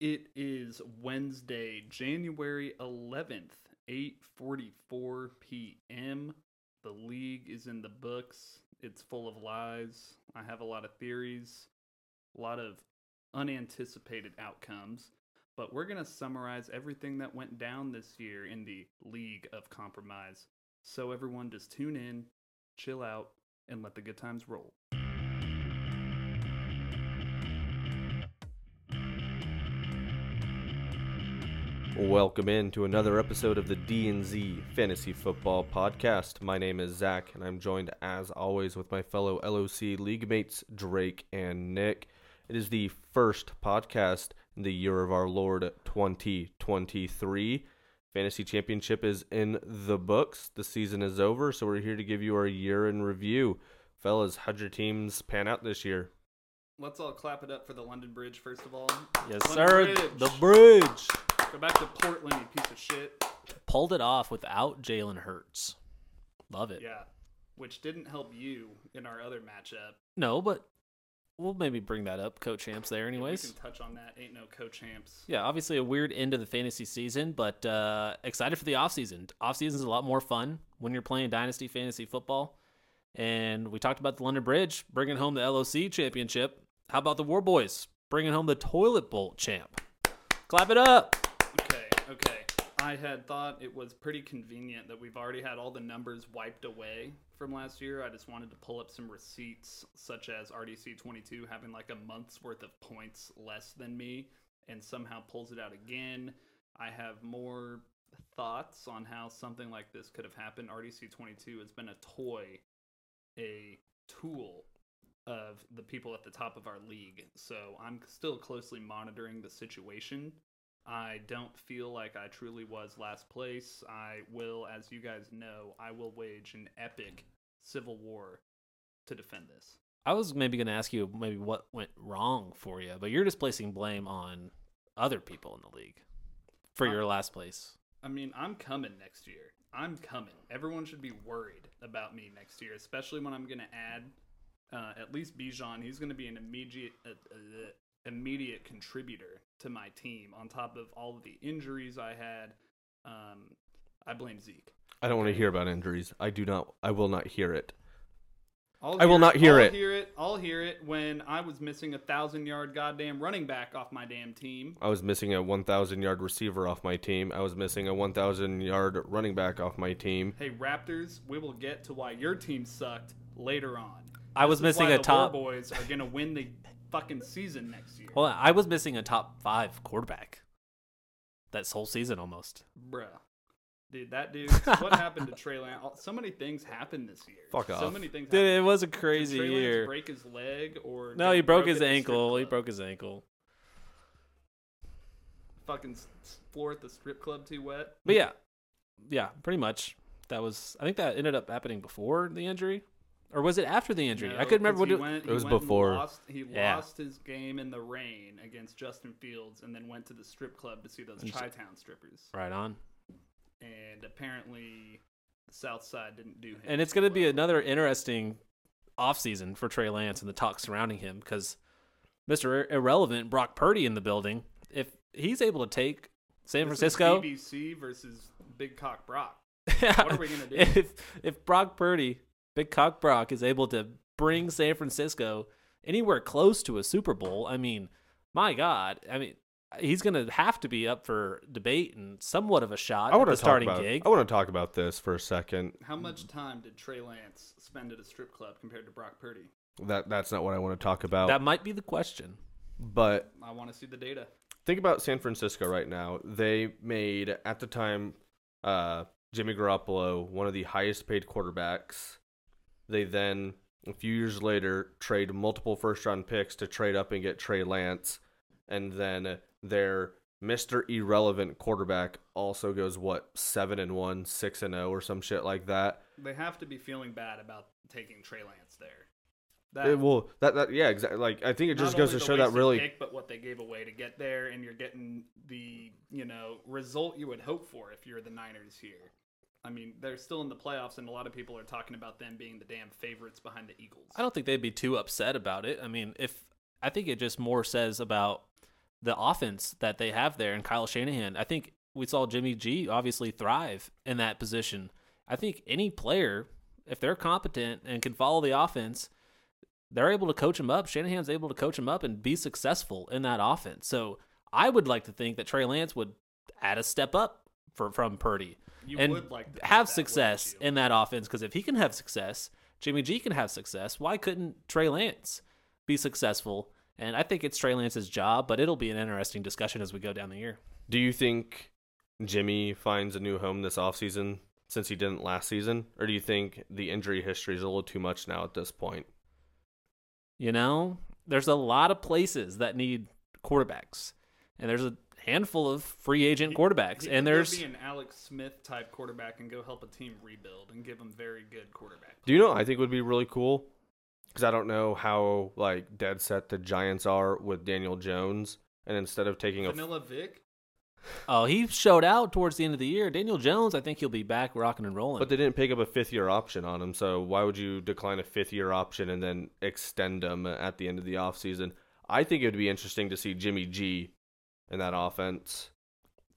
It is Wednesday, January 11th, 8:44 p.m. The league is in the books. It's full of lies. I have a lot of theories, a lot of unanticipated outcomes, but we're going to summarize everything that went down this year in the League of Compromise. So everyone just tune in, chill out, and let the good times roll. Welcome in to another episode of the DNZ Fantasy Football Podcast. My name is Zach, and I'm joined, as always, with my fellow LOC league mates, Drake and Nick. It is the first podcast in the year of our Lord 2023. Fantasy Championship is in the books. The season is over, so we're here to give you our year in review. Fellas, how'd your teams pan out this year? Let's all clap it up for the London Bridge, first of all. Yes, London sir. Bridge. The bridge Go back to Portland, you piece of shit. pulled it off without Jalen Hurts. Love it. Yeah. Which didn't help you in our other matchup. No, but we'll maybe bring that up. Coach champs there, We anyways. can touch on that. Ain't no co-champs. Yeah, obviously a weird end of the fantasy season, but uh, excited for the offseason. Offseason is a lot more fun when you're playing Dynasty Fantasy Football. And we talked about the London Bridge bringing home the LOC championship. How about the War Boys bringing home the Toilet Bowl champ? Clap it up. Okay, okay. I had thought it was pretty convenient that we've already had all the numbers wiped away from last year. I just wanted to pull up some receipts, such as RDC 22 having like a month's worth of points less than me, and somehow pulls it out again. I have more thoughts on how something like this could have happened. RDC 22 has been a toy, a tool of the people at the top of our league. So I'm still closely monitoring the situation. I don't feel like I truly was last place. I will, as you guys know, I will wage an epic civil war to defend this. I was maybe going to ask you maybe what went wrong for you, but you're just placing blame on other people in the league for Uh, your last place. I mean, I'm coming next year. I'm coming. Everyone should be worried about me next year, especially when I'm going to add uh, at least Bijan. He's going to be an immediate uh, uh, immediate contributor to my team. On top of all of the injuries I had, um, I blame Zeke. I don't want to hear about injuries. I do not. I will not hear it. I'll I will not hear I'll it. Hear it. I'll hear it when I was missing a thousand yard goddamn running back off my damn team. I was missing a 1,000 yard receiver off my team. I was missing a 1,000 yard running back off my team. Hey Raptors, we will get to why your team sucked later on. I was This is missing why a the top- Boys are gonna win the fucking season next year, Well, I was missing a top five quarterback. That's whole season almost. bruh. Dude, that dude. what happened to Trey Lance? So many things happened this year. Fuck off. So many things. Dude, happened. it was a Did crazy Lance year. break his leg or No, he broke his at the strip ankle. He broke his ankle. Fucking floor at the strip club too wet. But yeah, yeah, pretty much. That was. I think that ended up happening before the injury, or was it after the injury? I couldn't remember what it. went, It was he went and before. Lost, he Yeah. lost his game in the rain against Justin Fields, and then went to the strip club to see those And Chi Town strippers. Right on. And apparently, the South Side didn't do him. And it's going to be another interesting offseason for Trey Lance and the talk surrounding him because Mr. Irrelevant, Brock Purdy in the building. If he's able to take San This is Francisco, BBC versus Big Cock Brock. what are we gonna do? If if Brock Purdy, Big Cock Brock, is able to bring San Francisco anywhere close to a Super Bowl, I mean, my God, I mean, he's going to have to be up for debate and somewhat of a shot I at want the to talk starting about. gig. I want to talk about this for a second. How much time did Trey Lance spend at a strip club compared to Brock Purdy? That that's not what I want to talk about. That might be the question. but I want to see the data. think about San Francisco right now. They made at the time uh, Jimmy Garoppolo one of the highest paid quarterbacks. They then a few years later trade multiple first round picks to trade up and get Trey Lance, and then their Mister Irrelevant quarterback also goes what seven and one, six and zero, or some shit like that. They have to be feeling bad about taking Trey Lance there. Eh, it, well, that that yeah, exactly. Like I think it just goes to show that really pick, but what they gave away to get there, and you're getting the you know result you would hope for if you're the Niners here. I mean, they're still in the playoffs, and a lot of people are talking about them being the damn favorites behind the Eagles. I don't think they'd be too upset about it. I mean, if I think it just more says about the offense that they have there and Kyle Shanahan. I think we saw Jimmy G obviously thrive in that position. I think any player, if they're competent and can follow the offense, they're able to coach him up. Shanahan's able to coach him up and be successful in that offense. So I would like to think that Trey Lance would add a step up for, from Purdy You and would like to have success wouldn't in that offense because if he can have success, Jimmy G can have success. Why couldn't Trey Lance be successful? And I think it's Trey Lance's job, but it'll be an interesting discussion as we go down the year. Do you think Jimmy finds a new home this offseason since he didn't last season? Or do you think the injury history is a little too much now at this point? You know, there's a lot of places that need quarterbacks, and there's a handful of free agent He- quarterbacks, he and there's be an Alex Smith type quarterback and go help a team rebuild and give them very good quarterback. Do you know I think would be really cool? Because I don't know how like dead set the Giants are with Daniel Jones, and instead of taking a Vanilla Vic. oh he showed out towards the end of the year. Daniel Jones, I think he'll be back rocking and rolling. But they didn't pick up a fifth year option on him, so why would you decline a fifth year option and then extend him at the end of the offseason? I think it would be interesting to see Jimmy G in that offense.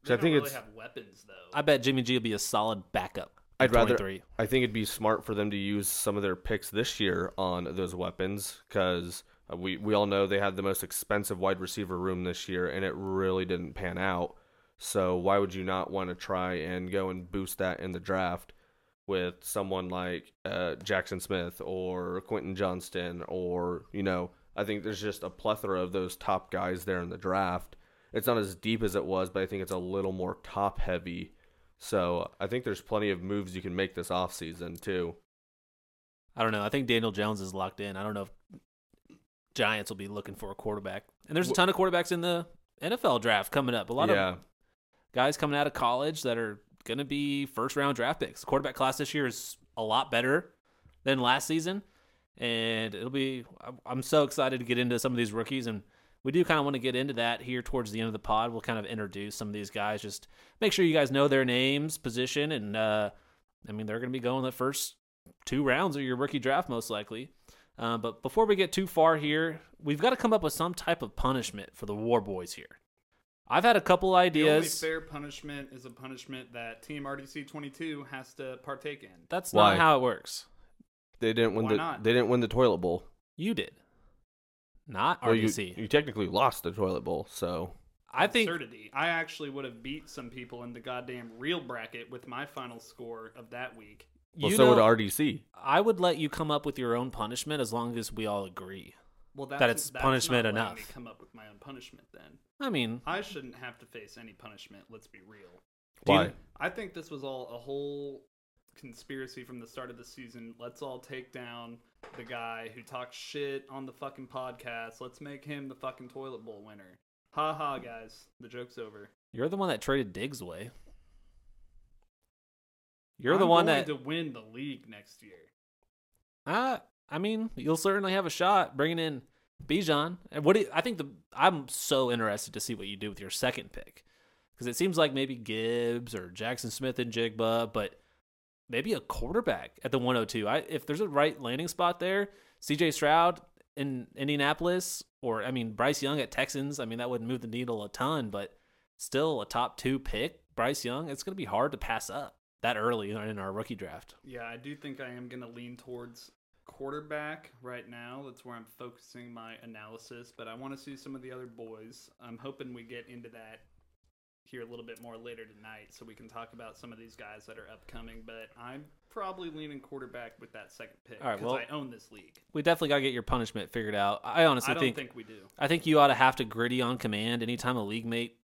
They I don't think really it's have weapons though. I bet Jimmy G will be a solid backup. in I'd rather I think it'd be smart for them to use some of their picks this year on those weapons because we we all know they had the most expensive wide receiver room this year and it really didn't pan out. So why would you not want to try and go and boost that in the draft with someone like uh, Jaxon Smith or Quentin Johnston or you know I think there's just a plethora of those top guys there in the draft. It's not as deep as it was, but I think it's a little more top heavy. So I think there's plenty of moves you can make this offseason too. I don't know. I think Daniel Jones is locked in. I don't know if Giants will be looking for a quarterback. And there's a ton of quarterbacks in the NFL draft coming up. A lot yeah, of guys coming out of college that are going to be first round draft picks. The quarterback class this year is a lot better than last season. And it'll be, I'm- I'm so excited to get into some of these rookies. And we do kind of want to get into that here towards the end of the pod. We'll kind of introduce some of these guys. Just make sure you guys know their names, position, and, uh, I mean, they're going to be going the first two rounds of your rookie draft, most likely. Uh, but before we get too far here, we've got to come up with some type of punishment for the War Boys here. I've had a couple the only ideas. fair punishment is a punishment that Team RDC 22 has to partake in. That's Why? not how it works. they didn't win Why the not? they didn't win the toilet bowl. You did, not Well, you, RDC. you technically lost the toilet bowl, so I think Absurdity. I actually would have beat some people in the goddamn real bracket with my final score of that week. well, you so know, would RDC. I would let you come up with your own punishment as long as we all agree. Well, that's, That it's that's punishment not enough. Me come up with my own punishment then. I mean, I shouldn't have to face any punishment. Let's be real. Do you- Why? I think this was all a whole conspiracy from the start of the season. Let's all take down the guy who talks shit on the fucking podcast. Let's make him the fucking toilet bowl winner. Ha ha, guys. The joke's over. you're the one that traded Diggs away. You're the I'm one going that to win the league next year. Uh, I mean, you'll certainly have a shot bringing in Bijan. And what do you, I think the I'm so interested to see what you do with your second pick because it seems like maybe Gibbs or Jaxon Smith-Njigba, but maybe a quarterback at the 102. I if there's a right landing spot there, C.J. Stroud in Indianapolis, or I mean Bryce Young at Texans. I mean that wouldn't move the needle a ton, but still a top two pick, Bryce Young. It's going to be hard to pass up that early in our rookie draft. Yeah, I do think I am going to lean towards quarterback right now. That's where I'm focusing my analysis, but I want to see some of the other boys. I'm hoping we get into that here a little bit more later tonight so we can talk about some of these guys that are upcoming, but I'm probably leaning quarterback with that second pick All right, because well- I own this league. We definitely got to get your punishment figured out. I honestly I don't think, think, we do. I think you ought to have to gritty on command anytime a league mate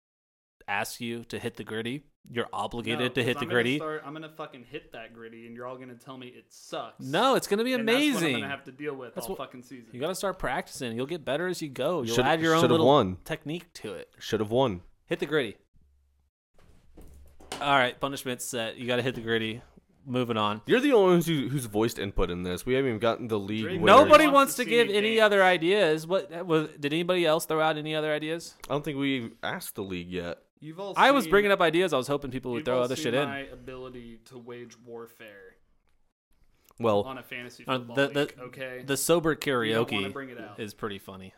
asks you to hit the gritty. You're obligated No, to 'cause hit the I'm gonna gritty. start- I'm going to fucking hit that gritty, and you're all going to tell me it sucks. No, it's going to be And that's what I'm amazing. going to have to deal with That's all what- fucking season. You got to start practicing. You'll get better as you go. You'll Should- add your own little won. technique to it. Should have won. Hit the gritty. All right, punishment set. You got to hit the gritty. Moving on. You're the only one who, who's voiced input in this. We haven't even gotten the league. Drake- winners. Nobody wants wants to to see give me any dance. other ideas. What was? Did anybody else throw out any other ideas? I don't think we asked the league yet. You've all I was seen- bringing up ideas. I was hoping people would You've throw all other seen shit in. my ability to wage warfare Well, on a fantasy Uh, football the- the- league. Okay, The sober don't wanna karaoke bring it out. is pretty funny.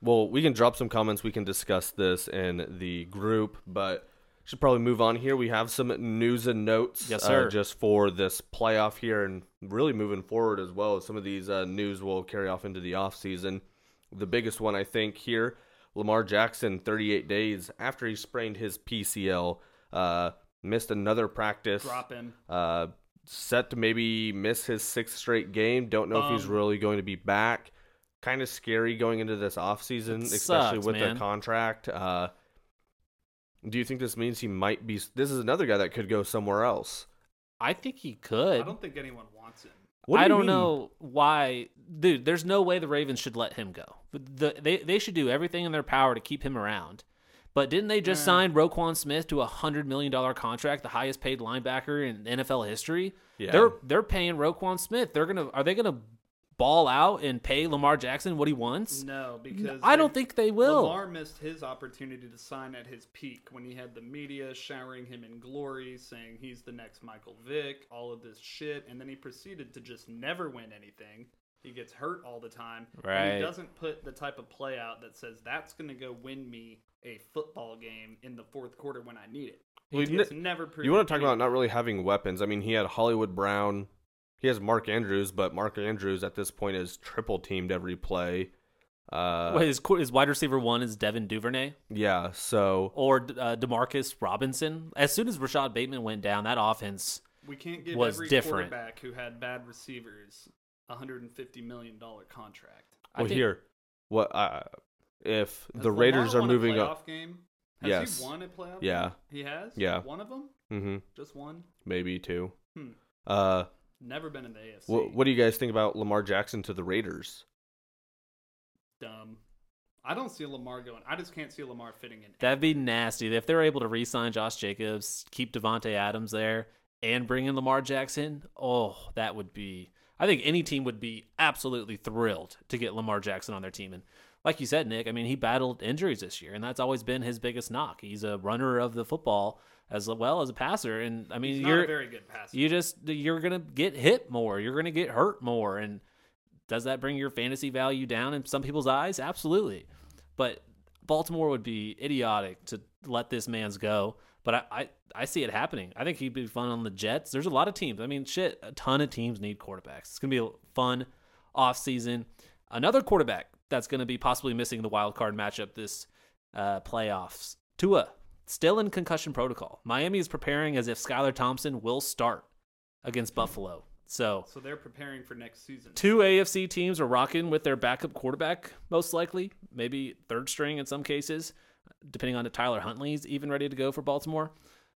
Well, we can drop some comments. We can discuss this in the group, but should probably move on here. We have some news and notes, Yes, uh, sir. just for this playoff here, and really moving forward as well. Some of these uh, news will carry off into the off season. The biggest one, I think, here: Lamar Jackson, 38 days after he sprained his PCL, uh, missed another practice. Drop him. Uh, set to maybe miss his sixth straight game. Don't know if he's Um, really going to be back. Kind of scary going into this offseason, especially sucks, with man. the contract. Do you think this means he might be? This is another guy that could go somewhere else. I think he could. I don't think anyone wants him. What do I don't mean? know why, dude. There's no way the Ravens should let him go. The, they they should do everything in their power to keep him around. But didn't they just Nah. sign Roquan Smith to a hundred million dollar contract, the highest paid linebacker in NFL history? Yeah. They're they're paying Roquan Smith. They're gonna are they gonna ball out and pay Lamar Jackson what he wants? No, because I don't think they will. Lamar missed his opportunity to sign at his peak when he had the media showering him in glory, saying he's the next Michael Vick, all of this shit, and then he proceeded to just never win anything. He gets hurt all the time. And Right. he doesn't put the type of play out that says that's going to go win me a football game in the fourth quarter when I need it. Well, He you never You want to talk about not really having weapons? I mean, he had Hollywood Brown. He has Mark Andrews, but Mark Andrews at this point is triple teamed every play. Uh, Well, his, his wide receiver one is Devin Duvernay yeah, so or uh, Demarcus Robinson. As soon as Rashod Bateman went down, that offense We can't give was every different. quarterback who had bad receivers a $150 million contract. I well, think- here, what uh, if Has the Raiders are won a moving playoff up? Game? Has Yes. he won a playoff Yeah. game? He has? Yeah. One of them? Mm-hmm. Just one? Maybe two. Hmm. Uh, Never been in the AFC. what, what do you guys think about Lamar Jackson to the Raiders? Dumb. I don't see Lamar going. I just can't see Lamar fitting in. That'd be nasty if they're able to re-sign Josh Jacobs, keep Davante Adams there, and bring in Lamar Jackson. Oh, that would be. I think any team would be absolutely thrilled to get Lamar Jackson on their team. And like you said, Nick, I mean, he battled injuries this year, and that's always been his biggest knock. He's a runner of the football as well as a passer, and I mean, He's you're a very good passer. you just you're gonna get hit more. You're gonna get hurt more. And does that bring your fantasy value down in some people's eyes? Absolutely. But baltimore would be idiotic to let this man's go. But I, I i see it happening. I think he'd be fun on the jets. There's a lot of teams. I mean shit a ton of teams need quarterbacks. It's gonna be a fun off season another quarterback that's gonna be possibly missing the wild card matchup this uh, playoffs. Tua still in concussion protocol miami is preparing as if skylar thompson will start against Buffalo. So so they're preparing for next season. two AFC teams are rocking with their backup quarterback, most likely, maybe third string in some cases, depending on if Tyler Huntley's even ready to go for Baltimore.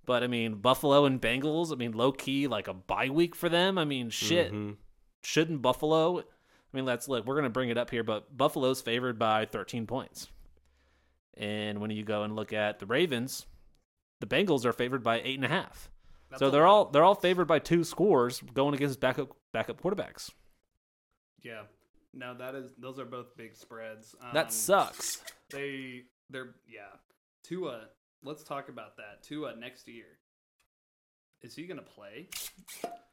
But I mean, Buffalo and Bengals, I mean, low key like a bye week for them. I mean, shit, Mhm. shouldn't Buffalo? I mean, let's look. We're gonna bring it up here, but Buffalo's favored by 13 points. And when you go and look at the Ravens, the Bengals are favored by eight and a half. That's so they're all they're all favored by two scores going against backup backup quarterbacks. Yeah. No, that is. Those are both big spreads. Um, That sucks. They. They're. Yeah. Tua. Let's talk about that. Tua next year. Is he gonna play?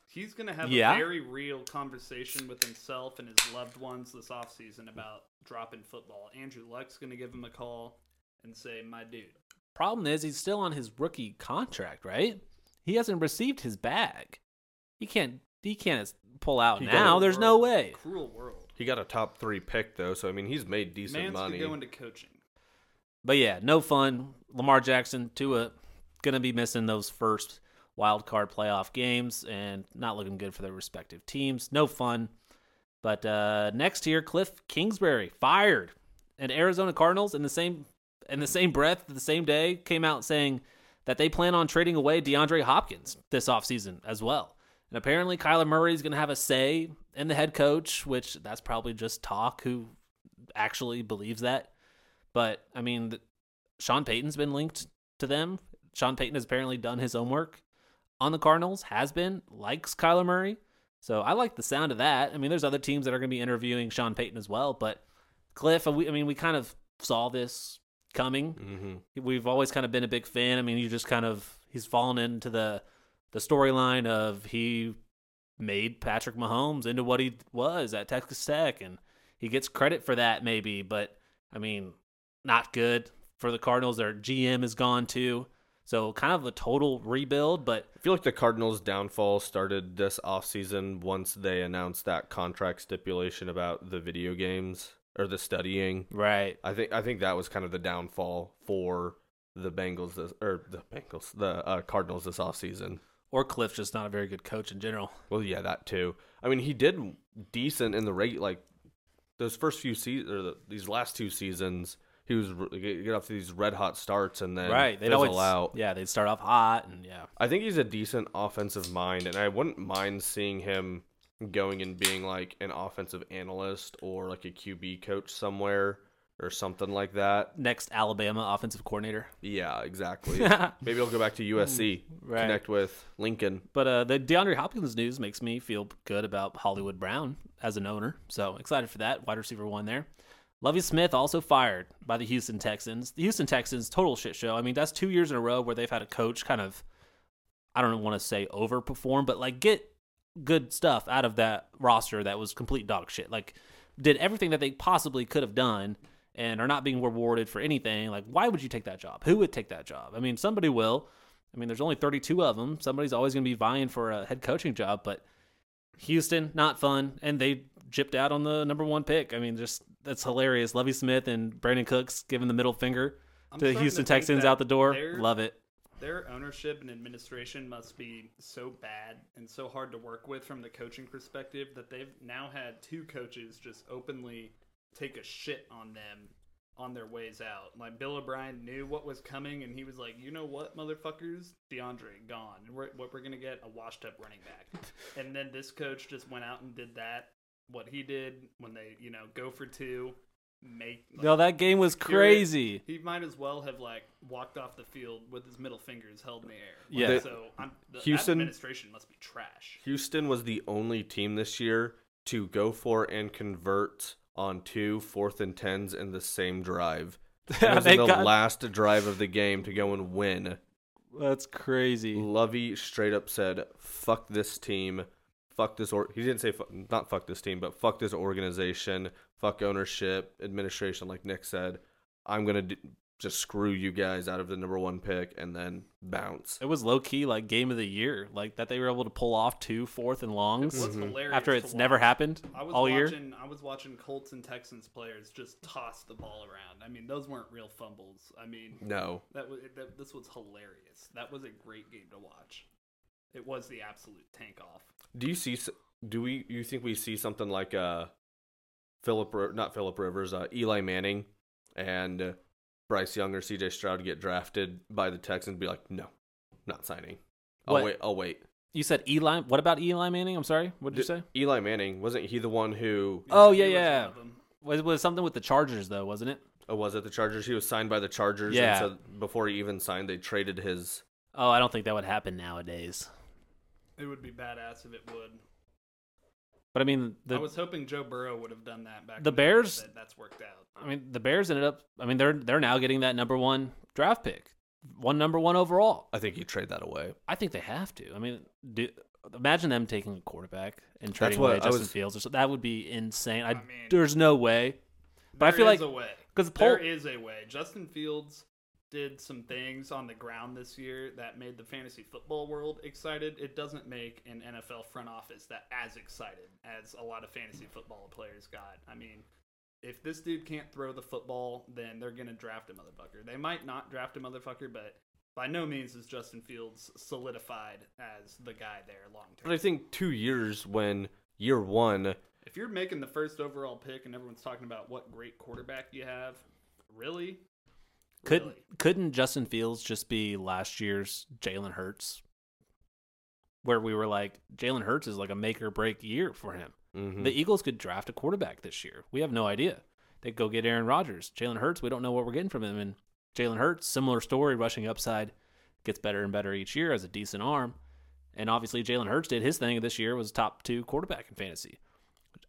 He's gonna have Yeah. a very real conversation with himself and his loved ones this offseason about dropping football. Andrew Luck's gonna give him a call and say, "My dude, Problem is he's still on his rookie contract, right? He hasn't received his bag. He can't he can't pull out He now. it. There's no way. cruel world." He got a top three pick though, so I mean he's made decent Man's money. could go into coaching. But yeah, no fun. Lamar Jackson, Tua, gonna be missing those first wild card playoff games and not looking good for their respective teams. No fun. But uh, next year, Cliff Kingsbury fired, and Arizona Cardinals in the same in the same breath, the same day, came out saying that they plan on trading away DeAndre Hopkins this offseason as well. And apparently, Kyler Murray is going to have a say in the head coach, which that's probably just talk. Who actually believes that? But I mean, th- Sean Payton's been linked to them. Sean Payton has apparently done his homework on the Cardinals, has been, likes Kyler Murray. So I like the sound of that. I mean, there's other teams that are going to be interviewing Sean Payton as well. But Cliff, we, I mean, we kind of saw this coming. hmm We've always kind of been a big fan. I mean, you just kind of he's fallen into the the storyline of he made Patrick Mahomes into what he was at Texas Tech, and he gets credit for that maybe. But I mean, not good for the Cardinals. Their GM is gone too. So kind of a total rebuild, but I feel like the Cardinals' downfall started this offseason once they announced that contract stipulation about the video games or the studying. right. I think I think that was kind of the downfall for the Bengals this, or the Bengals the uh, Cardinals this offseason. Or Cliff's just not a very good coach in general. Well, yeah, that too. I mean, he did decent in the rate like those first few seasons or the, these last two seasons. He was get off to these red hot starts and then right. They'd fizzle always out. Yeah, they'd start off hot and yeah. I think he's a decent offensive mind, and I wouldn't mind seeing him going and being like an offensive analyst or like a QB coach somewhere or something like that. Next Alabama offensive coordinator. Yeah, exactly. Maybe he'll go back to USC, Right. connect with Lincoln. But uh, the DeAndre Hopkins news makes me feel good about Hollywood Brown as an owner. So excited for that. Wide receiver one there. Lovie Smith also fired by the Houston Texans. The Houston Texans, total shit show. I mean, that's two years in a row where they've had a coach kind of, I don't want to say overperform, but like get good stuff out of that roster that was complete dog shit. Like, did everything that they possibly could have done and are not being rewarded for anything. Like, why would you take that job? Who would take that job? I mean, somebody will. I mean, there's only 32 of them. Somebody's always going to be vying for a head coaching job, but Houston, not fun. And they gypped out on the number one pick. I mean, just that's hilarious. Lovie Smith and Brandin Cooks giving the middle finger I'm to the Houston to Texans out the door. Love it. Their ownership and administration must be so bad and so hard to work with from the coaching perspective that they've now had two coaches just openly take a shit on them on their ways out. Like Bill O'Brien knew what was coming, and he was like, "You know what, motherfuckers? DeAndre gone. And we're, what we're gonna get a washed-up running back." and then this coach just went out and did that. What he did when they, you know, go for two, make like, No, that game was secure it. crazy. he might as well have like walked off the field with his middle fingers held in the air. Yeah. Like, The- so I'm, the, Houston- administration must be trash. Houston was the only team this year to go for and convert on two fourth and tens in the same drive. And it was They in the got- last drive of the game to go and win. That's crazy. Lovie straight up said, "Fuck this team, fuck this." Or he didn't say fu- not fuck this team, but fuck this organization, fuck ownership, administration. Like Nick said, I'm gonna d- just screw you guys out of the number one pick and then bounce. It was low key like game of the year, like that they were able to pull off two fourth and longs What's mm-hmm. hilarious after it's never happened I was all year. watching. I was watching Colts and Texans players just toss the ball around. I mean, those weren't real fumbles. I mean, No, that was that, this was hilarious. That was a great game to watch. It was the absolute tank off. Do you see? Do we? You think we see something like uh, Philip? Not Philip Rivers. Uh, Eli Manning and Bryce Young or C.J. Stroud get drafted by the Texans. Be like, no, not signing. I'll What? wait. I'll wait. You said Eli. What about Eli Manning? I'm sorry. What did you say? Eli Manning wasn't he the one who Oh, yeah, yeah. one of them. Was was something with the Chargers though, wasn't it? Oh was it the Chargers? He was signed by the Chargers. Yeah. And so before he even signed, they traded his. Oh, I don't think that would happen nowadays. It would be badass if it would. But I mean, I was hoping Joe Burrow would have done that back. The in Bears- but That's worked out. I mean, the Bears ended up. I mean, they're they're now getting that number one draft pick, one number one overall. I think you trade that away. I think they have to. I mean, do, imagine them taking a quarterback and trading away Justin was- Fields. Or so, that would be insane. I, I mean- there's no way. But I feel is like a way. because There Pol- is a way. Justin Fields did some things on the ground this year that made the fantasy football world excited. It doesn't make an NFL front office that as excited as a lot of fantasy football players got. I mean, if this dude can't throw the football, then they're gonna draft a motherfucker. They might not draft a motherfucker, but by no means is Justin Fields solidified as the guy there long term. But I think two years when year one, If you're making the first overall pick and everyone's talking about what great quarterback you have, really? Could Really? couldn't Justin Fields just be last year's Jalen Hurts, where we were like Jalen Hurts is like a make or break year for him. mhm. The Eagles could draft a quarterback this year. We have no idea. They go get Aaron Rodgers. Jalen Hurts, we don't know what we're getting from him. And Jalen Hurts, similar story, rushing upside, gets better and better each year as a decent arm. And obviously, Jalen Hurts did his thing this year was top two quarterback in fantasy.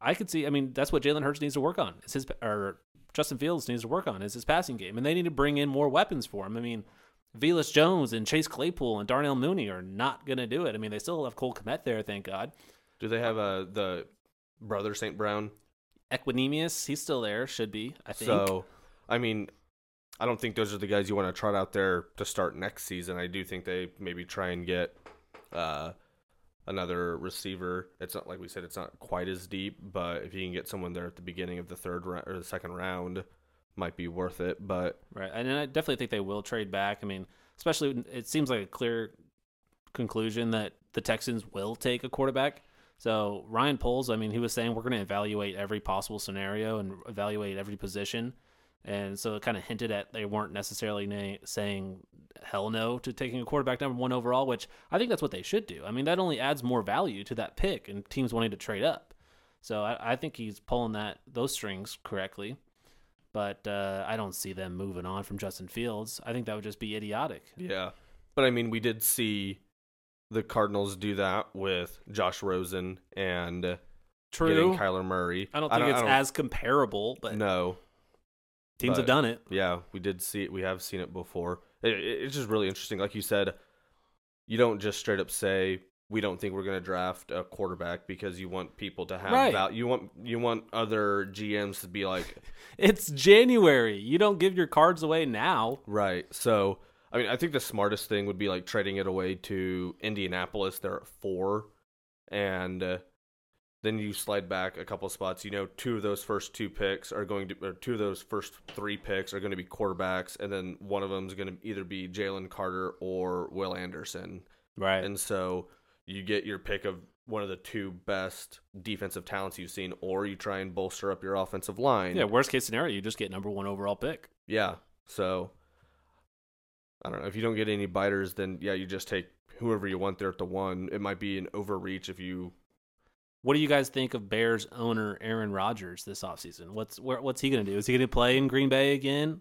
I could see. I mean, that's what Jalen Hurts needs to work on. Is his or Justin Fields needs to work on is his passing game, and they need to bring in more weapons for him. I mean, Velus Jones and Chase Claypool and Darnell Mooney are not going to do it. I mean, they still have Cole Kmet there, thank God. do they have uh, the brother Saint Brown? Equanimeous, he's still there, should be. I think. So I mean, I don't think those are the guys you want to trot out there to start next season. I do think they maybe try and get uh, another receiver. It's not like we said; it's not quite as deep, but if you can get someone there at the beginning of the third round or the second round, might be worth it. But Right, and I definitely think they will trade back. I mean, especially it seems like a clear conclusion that the Texans will take a quarterback. So Ryan Poles, I mean, he was saying we're going to evaluate every possible scenario and evaluate every position, and so it kind of hinted at they weren't necessarily na- saying hell no to taking a quarterback number one overall, which I think that's what they should do. I mean, that only adds more value to that pick and teams wanting to trade up. So I, I think he's pulling that those strings correctly but uh, I don't see them moving on from Justin Fields. I think that would just be idiotic. yeah, but I mean, we did see the Cardinals do that with Josh Rosen and getting Kyler Murray. I don't think it's as comparable, but no. Teams but- have done it. Yeah, we did see it. We have seen it before. It, it- it's just really interesting. Like you said, you don't just straight up say we don't think we're going to draft a quarterback because you want people to have Right. val- You want you want other GMs to be like, It's January. You don't give your cards away now. right. So I mean, I think the smartest thing would be like trading it away to Indianapolis. They're at four, and uh, then you slide back a couple spots. You know, two of those first two picks are going to, or two of those first three picks are going to be quarterbacks, and then one of them is going to either be Jalen Carter or Will Anderson. Right. And so you get your pick of one of the two best defensive talents you've seen, or you try and bolster up your offensive line. yeah, worst case scenario, you just get number one overall pick. Yeah. So I don't know. If you don't get any biters, then yeah, you just take whoever you want there at the one. It might be an overreach if you What do you guys think of Bears owner Aaron Rodgers this offseason? What's where, what's he going to do? Is he going to play in Green Bay again?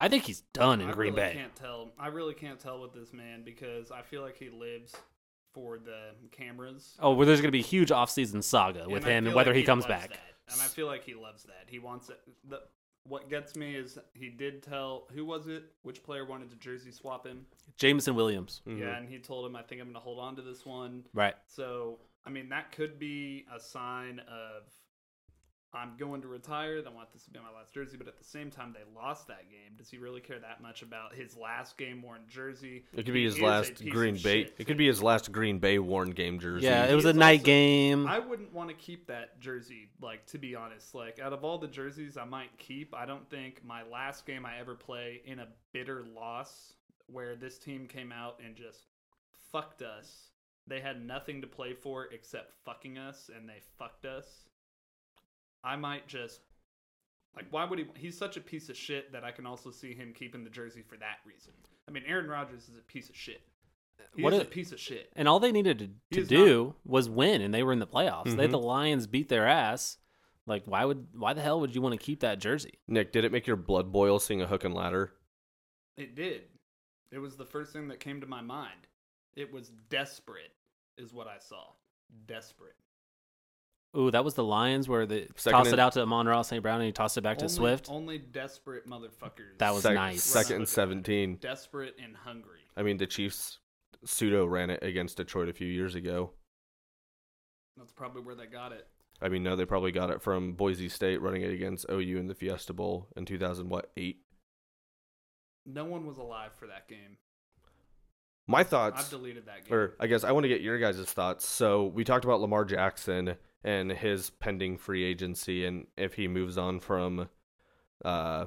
I think he's done in I Green really Bay. Can't tell. I really can't tell with this man because I feel like he lives for the cameras. Oh, well, there's going to be a huge offseason saga with And him and whether like he comes back. that. And I feel like he loves that. He wants it. The, what gets me is he did tell who was it? Which player wanted to jersey swap him? Jameson Williams. Mhm. Yeah, and he told him, "I think I'm going to hold on to this one." Right. So, I mean, that could be a sign of I'm going to retire. I want this to be my last jersey, but at the same time, they lost that game. Does he really care that much about his last game worn jersey? it could be his last Green of Bay. shit. It could be his last Green Bay worn game jersey. Yeah, it was He a night also- game. I wouldn't want to keep that jersey. Like to be honest, like out of all the jerseys I might keep, I don't think my last game I ever play in a bitter loss where this team came out and just fucked us. They had nothing to play for except fucking us, and they fucked us. I might just like why would he? He's such a piece of shit that I can also see him keeping the jersey for that reason. I mean, Aaron Rodgers is a piece of shit. He What is a- a piece of shit. And all they needed to, to is do was win, and they were in the playoffs. They had the mm-hmm. Lions beat their ass. Like, why would why the hell would you want to keep that jersey? Nick, did it make your blood boil seeing a hook and ladder? It did. It was the first thing that came to my mind. It was desperate, is what I saw. Desperate. Ooh, that was the Lions where they Second tossed it out to Amon-Ra St. Brown and he tossed it back to only, Swift. Only desperate motherfuckers. That was Sec- nice. Second and seventeen. desperate and hungry. I mean, the Chiefs pseudo ran it against Detroit a few years ago. That's probably where they got it. I mean, no, they probably got it from Boise State running it against OU in the Fiesta Bowl in 2000 what eight. No one was alive for that game. My I've thoughts, deleted that game. or I guess I want to get your guys' thoughts. So we talked about Lamar Jackson and his pending free agency, and if he moves on from uh,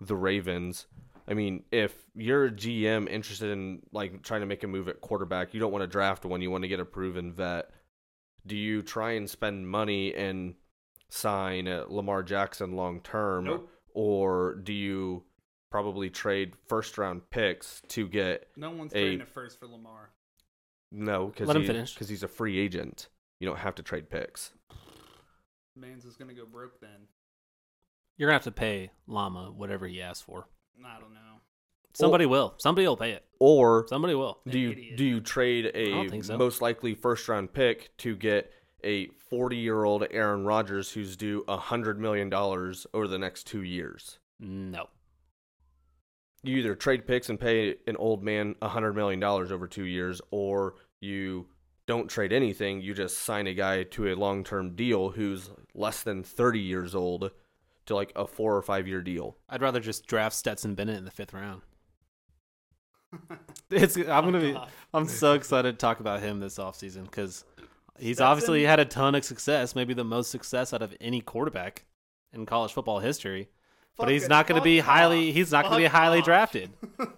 the Ravens. I mean, if you're a GM interested in like trying to make a move at quarterback, you don't want to draft one. You want to get a proven vet. Do you try and spend money and sign uh, Lamar Jackson long term, Nope. or do you probably trade first round picks to get No one's a- trading a first for Lamar. no because Let him he, finish. because he's a free agent. You don't have to trade picks. Mans is gonna go broke then. You're gonna have to pay Llama whatever he asks for. I don't know. Somebody will. Somebody will pay it. Or Somebody will. do you idiot. do you trade a so. most likely first round pick to get a 40 year old Aaron Rodgers who's due a hundred million dollars over the next two years? No. You either trade picks and pay an old man a hundred million dollars over two years, or you don't trade anything. You just sign a guy to a long term deal who's less than 30 years old to like a four or five year deal. I'd rather just draft Stetson Bennett in the fifth round. It's I'm gonna be oh, I'm so excited to talk about him this offseason because he's Stetson? obviously had a ton of success, maybe the most success out of any quarterback in college football history. But he's not going to be highly. off, He's not going to be highly off. drafted.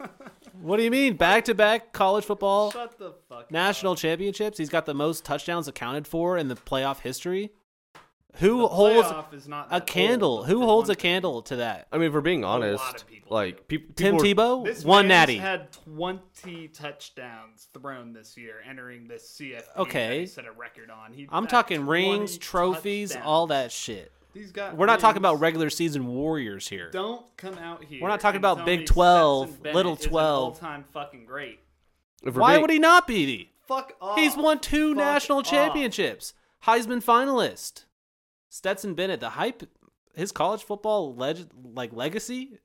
What do you mean? Back to back college football Shut the fuck national up. championships. He's got the most touchdowns accounted for in the playoff history. Who The holds is not a candle? old, Who holds a candle to that? I mean, if we're being lot honest, of people like peop- Tim people are- Tebow, This one natty. had 20 touchdowns thrown this year, entering this CFP. Okay. that he set a record on. He I'm talking 20 rings, trophies, touchdowns. all that shit. He's got. We're not talking about regular season warriors here. Don't come out here. We're not talking about Big 12, Little 12. All-time fucking great. if Why being- would he not be? Fuck off. He's won two Fuck national off. championships. Heisman finalist. Stetson Bennett, the hype, his college football leg- like legacy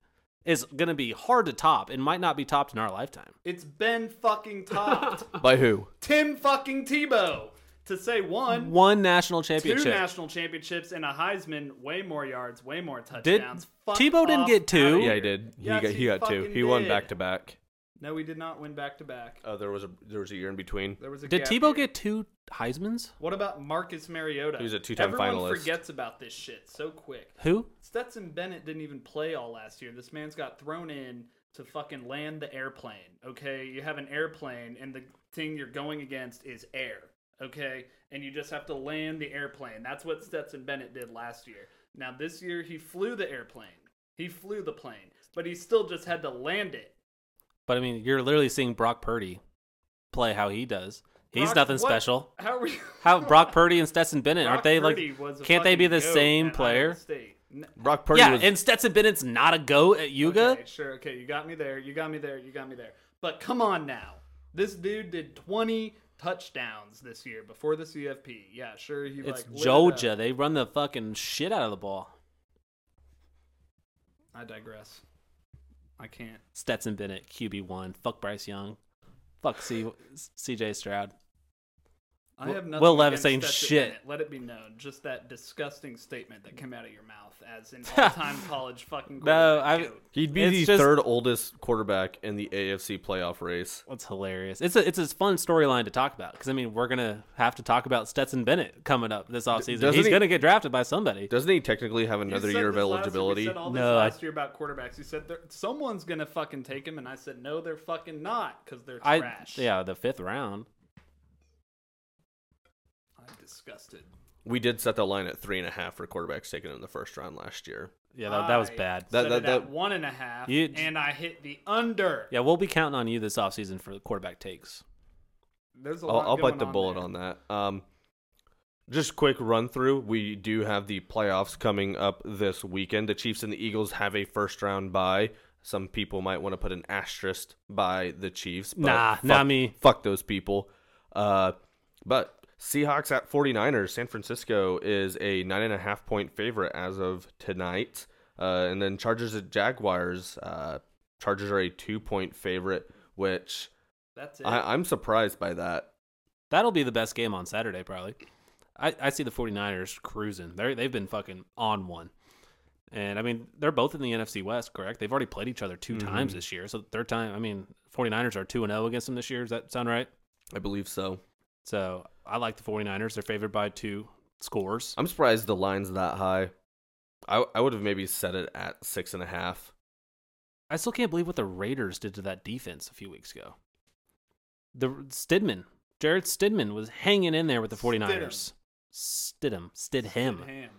is gonna be hard to top and might not be topped in our lifetime. It's been fucking topped. by who? Tim fucking Tebow to say one, One national championship, two national championships and a Heisman, way more yards, way more Did touchdowns. Fuck Tebow didn't get two? Yeah, he here. did. He Yes, got he got two. fucking He won back to back. No, he did not win back to back. Uh, there was a there was a year in between. There was a Did gap Tebow year. get two Heisman's? What about Marcus Mariota? He was a two-time finalist. Everyone finalist. forgets about this shit so quick. Who? Stetson Bennett didn't even play all last year. This man's got thrown in to fucking land the airplane. Okay, you have an airplane, and the thing you're going against is air. Okay, and you just have to land the airplane. That's what Stetson Bennett did last year. Now this year he flew the airplane. He flew the plane, but he still just had to land it. But I mean, you're literally seeing Brock Purdy play how he does. He's Brock- nothing what- special. How are we? How Brock Purdy and Stetson Bennett Brock aren't they Purdy like? was a Can't they be the same player? Iowa Brock Purdy yeah, was and Stetson Bennett's not a goat at UGA. Okay, sure. Okay, you got me there. You got me there. You got me there. But come on now. This dude did 20 touchdowns this year before the CFP. Yeah, sure. He It's like it Georgia. They run the fucking shit out of the ball. I digress. I can't. Stetson Bennett, QB one. Fuck Bryce Young. Fuck C- C.J. Stroud. I have nothing Will Levis ain't shit. Bennett. Let it be known. Just that disgusting statement that came out of your mouth as an all-time college fucking No, quarterback I- he'd be It's the just- third oldest quarterback in the AFC playoff race. That's hilarious. It's a it's a fun storyline to talk about because I mean we're gonna have to talk about Stetson Bennett coming up this offseason. doesn't He's he- gonna get drafted by somebody. Doesn't he technically have You another said year of this last eligibility? You said all this No, I- last year about quarterbacks. You said there- someone's gonna fucking take him, and I said no, they're fucking not because they're I trash. yeah, the fifth round. I'm disgusted. We did set the line at three and a half for quarterbacks taken in the first round last year. Yeah, that, that was I bad. That- set that- it at that- one and a half, You- and I hit the under. Yeah, we'll be counting on you this offseason for the quarterback takes. There's a I'll, lot. I'll going bite the on bullet there. on that. Um, just quick run through. We do have the playoffs coming up this weekend. The Chiefs and the Eagles have a first round bye. Some people might want to put an asterisk by the Chiefs. But Nah, fuck, not me. Fuck those people. Uh, but Seahawks at 49ers. San Francisco is a nine and a half point favorite as of tonight. Uh, and then Chargers at Jaguars. Uh, Chargers are a two point favorite, which That's it. I, I'm surprised by that. That'll be the best game on Saturday, probably. I, I see the 49ers cruising. They're, they've been fucking on one. And, I mean, they're both in the NFC West, correct? They've already played each other 2 Mhm. times this year. So, third time, I mean, 49ers are 2 and 0 against them this year. Does that sound right? I believe so. So, I like the 49ers. They're favored by two scores. I'm surprised the line's that high. I I would have maybe set it at six and a half. I still can't believe what the Raiders did to that defense a few weeks ago. The Stidman, Jared Stidman was hanging in there with the 49ers. Stidham. Stidham. Stidham.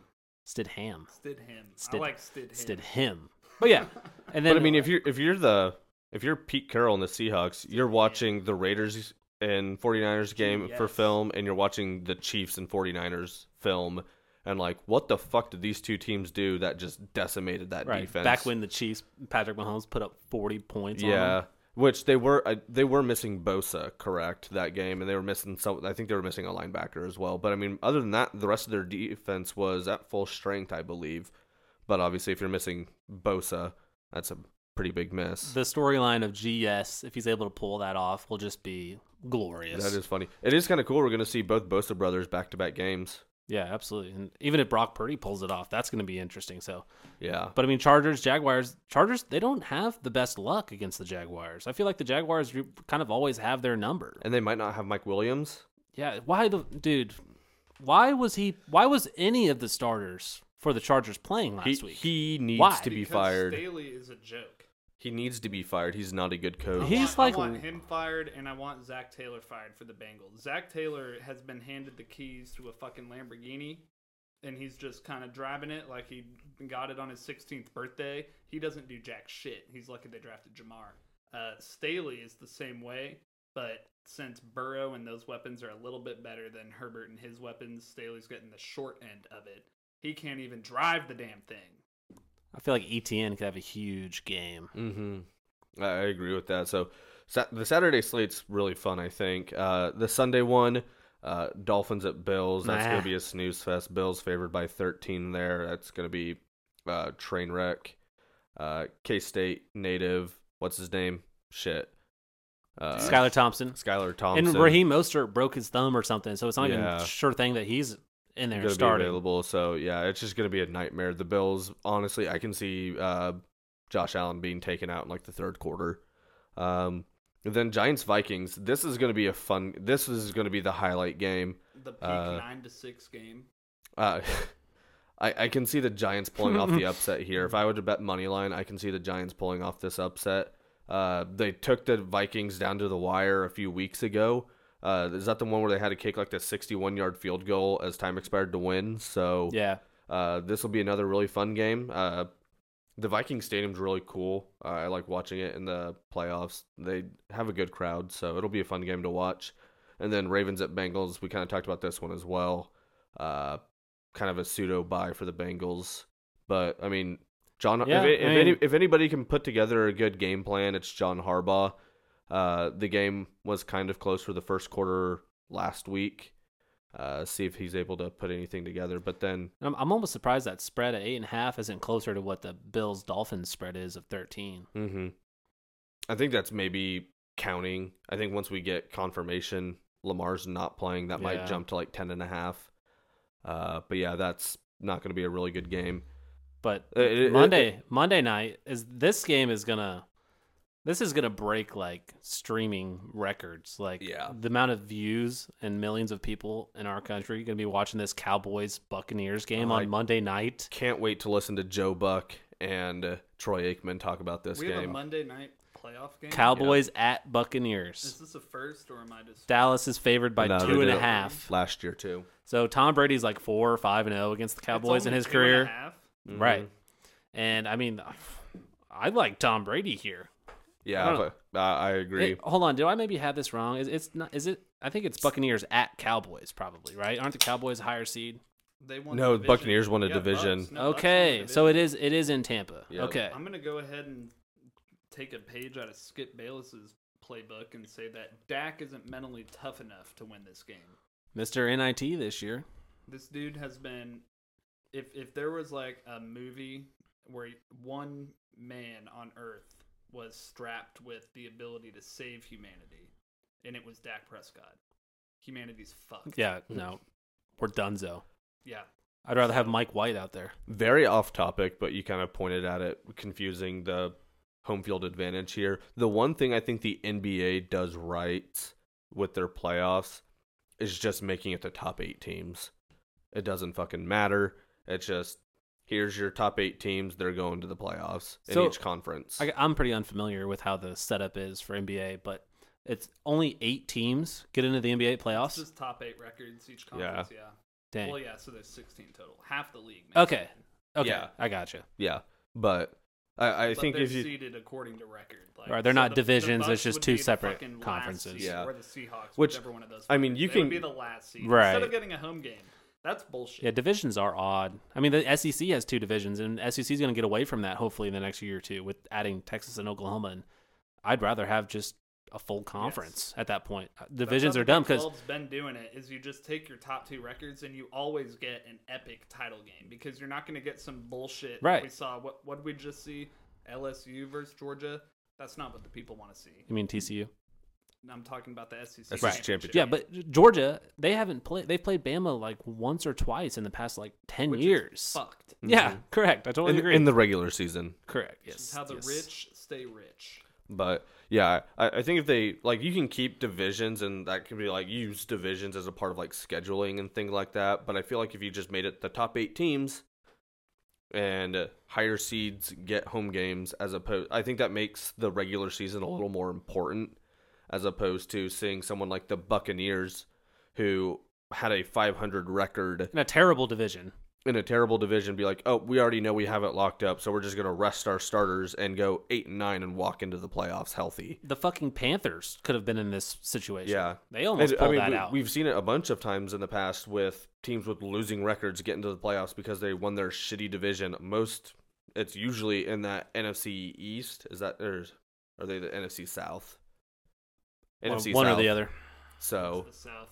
Stidham. Stidham. I Stid- like Stidham. Stidham. But yeah. And then but I mean, if you're if you're the if you're Pete Carroll and the Seahawks, you're watching the Raiders and 49ers game for film, and you're watching the Chiefs and 49ers film, and like, what the fuck did these two teams do that just decimated that right, defense? back when the Chiefs, Patrick Mahomes put up 40 points on yeah. Which they were, uh, they were missing Bosa, correct, that game, and they were missing some. I think they were missing a linebacker as well. But I mean, other than that, the rest of their defense was at full strength, I believe. But obviously, if you're missing Bosa, that's a pretty big miss. The storyline of GS, if he's able to pull that off, will just be glorious. That is funny. It is kind of cool. We're going to see both Bosa brothers back to back games. Yeah, absolutely. And even if Brock Purdy pulls it off, that's going to be interesting. So, Yeah. but I mean, Chargers, Jaguars, Chargers, they don't have the best luck against the Jaguars. I feel like the Jaguars kind of always have their number. And they might not have Mike Williams. Yeah, why the dude? Why was he? Why was any of the starters for the Chargers playing last He, week? he needs Why? to be Because fired. Staley is a joke. He needs to be fired. He's not a good coach. I He's want, like- I want him fired, and I want Zac Taylor fired for the Bengals. Zac Taylor has been handed the keys to a fucking Lamborghini, and he's just kind of driving it like he got it on his 16th birthday. He doesn't do jack shit. He's lucky they drafted Ja'Marr. Uh, Staley is the same way, but since Burrow and those weapons are a little bit better than Herbert and his weapons, Staley's getting the short end of it. He can't even drive the damn thing. I feel like ETN could have a huge game. Mm-hmm. I agree with that. So sa- the Saturday slate's really fun. I think uh, the Sunday one, uh, Dolphins at Bills. That's Nah. going to be a snooze fest. Bills favored by 13 there. That's going to be uh, train wreck. Uh, K State native. What's his name? Shit. Uh, Skylar Thompson Skylar Thompson. and Raheem Mostert broke his thumb or something, so it's not even Yeah. a sure thing that he's in there going to be starting. available. So yeah, it's just going to be a nightmare. The Bills, honestly, I can see uh, Josh Allen being taken out in like the third quarter. Um, then Giants Vikings. This is going to be a fun. This is going to be the highlight game. The peak Uh, 9 to 6 game. Uh, I I can see the Giants pulling off the upset here. If I were to bet money line, I can see the Giants pulling off this upset. Uh, they took the Vikings down to the wire a few weeks ago. Uh, is that the one where they had to kick like the 61 yard field goal as time expired to win? So Yeah, uh, this will be another really fun game. Uh, the Viking Stadium's really cool. Uh, I like watching it in the playoffs. They have a good crowd, so it'll be a fun game to watch. And then Ravens at Bengals. We kind of talked about this one as well. Uh, kind of a pseudo bye for the Bengals, but I mean, John. Yeah, if, if, I any, if anybody can put together a good game plan, it's John Harbaugh. Uh, the game was kind of close for the first quarter last week. Uh, see if he's able to put anything together, but then I'm, I'm almost surprised that spread at eight and a half isn't closer to what the Bills Dolphins spread is of thirteen. hmm I think that's maybe counting. I think once we get confirmation Lamar's not playing, that Yeah. might jump to like ten and a half. Uh, but yeah, that's not going to be a really good game. But Uh, it- it- Monday, Monday night is this game is gonna, this is gonna break like streaming records. Like Yeah. the amount of views and millions of people in our country gonna be watching this Cowboys Buccaneers game Oh, on I- Monday night. Can't wait to listen to Joe Buck and uh, Troy Aikman talk about this we have a game. Monday night playoff game. Cowboys at Is Buccaneers. this a first or am I just? Dallas is favored by No, they two and did a it half. last year too. So Tom Brady's like four or five and zero against the It's Cowboys in his two and a career. half? Mhm. Right. And I mean, I like Tom Brady here. I Yeah, don't but, uh, I agree. It- hold on, do I maybe have this wrong? Is it's not? Is it? I think it's Buccaneers at Cowboys, probably right. Aren't the Cowboys a higher seed? They won. No, the. Buccaneers won a Yeah, division. No, Bucks won the okay, so it is. It is in Tampa. Yep. Okay, I'm gonna go ahead and take a page out of Skip Bayless's playbook and say that Dak isn't mentally tough enough to win this game. Mr. NIT this year. This dude has been. If if there was like a movie where one man on Earth was strapped with the ability to save humanity, and it was Dak Prescott, humanity's fucked. Yeah, no, we're donezo. Yeah. I'd rather have Mike White out there. Very off topic, but you kind of pointed at it, confusing the home field advantage here. The one thing I think the NBA does right with their playoffs is just making it the top eight teams. It doesn't fucking matter. It's just here's your top eight teams. They're going to the playoffs in each conference. I, I'm pretty unfamiliar with how the setup is for NBA, but it's only eight teams get into the NBA It's playoffs. just top eight records each conference. Yeah. Dang. Well, yeah. So there's 16 total. Half the league. makes Okay. it. Okay, Yeah. I got you. yeah, but I, I But think they're if you seeded according to record. Like, Right, they're not divisions, Bucks it's just two separate conferences. seed, Yeah. Or the Seahawks, Which, whichever one of those. I mean, you They can- would be the last seed Right. instead of getting a home game. That's bullshit. Yeah, divisions are odd. I mean, the SEC has two divisions, and SEC is going to get away from that hopefully in the next year or two with adding Texas and Oklahoma. And I'd rather have just a full conference at that point. Divisions are dumb because 12's been doing it. Is you just take your top two records and you always get an epic title game because you're not going to get some bullshit. Right. We saw what what did we just see LSU versus Georgia. That's not what the people want to see. you mean TCU? I'm talking about the SEC, SEC championship. championship. Yeah, but Georgia, they haven't played. They've played Bama like once or twice in the past like ten Which is years. fucked. Yeah, correct. I totally in, agree. in the regular season. correct. This Yes. is how the yes. rich stay rich. But yeah, I, I think if they like, you can keep divisions, and that can be like use divisions as a part of like scheduling and things like that. But I feel like if you just made it the top eight teams, and uh, higher seeds get home games, as opposed, I think that makes the regular season a little more important, as opposed to seeing someone like the Buccaneers, who had a 500 record in a terrible division. in a terrible division be like, oh, we already know we have it locked up, so we're just gonna rest our starters and go eight and nine and walk into the playoffs healthy. The fucking Panthers could have been in this situation. Yeah. they almost And, pulled I mean, that we, out. we've seen it a bunch of times in the past with teams with losing records get into the playoffs because they won their shitty division. Most, it's usually in that NFC East. Is that or are they the NFC South? One NFC one or the other. So It's the South.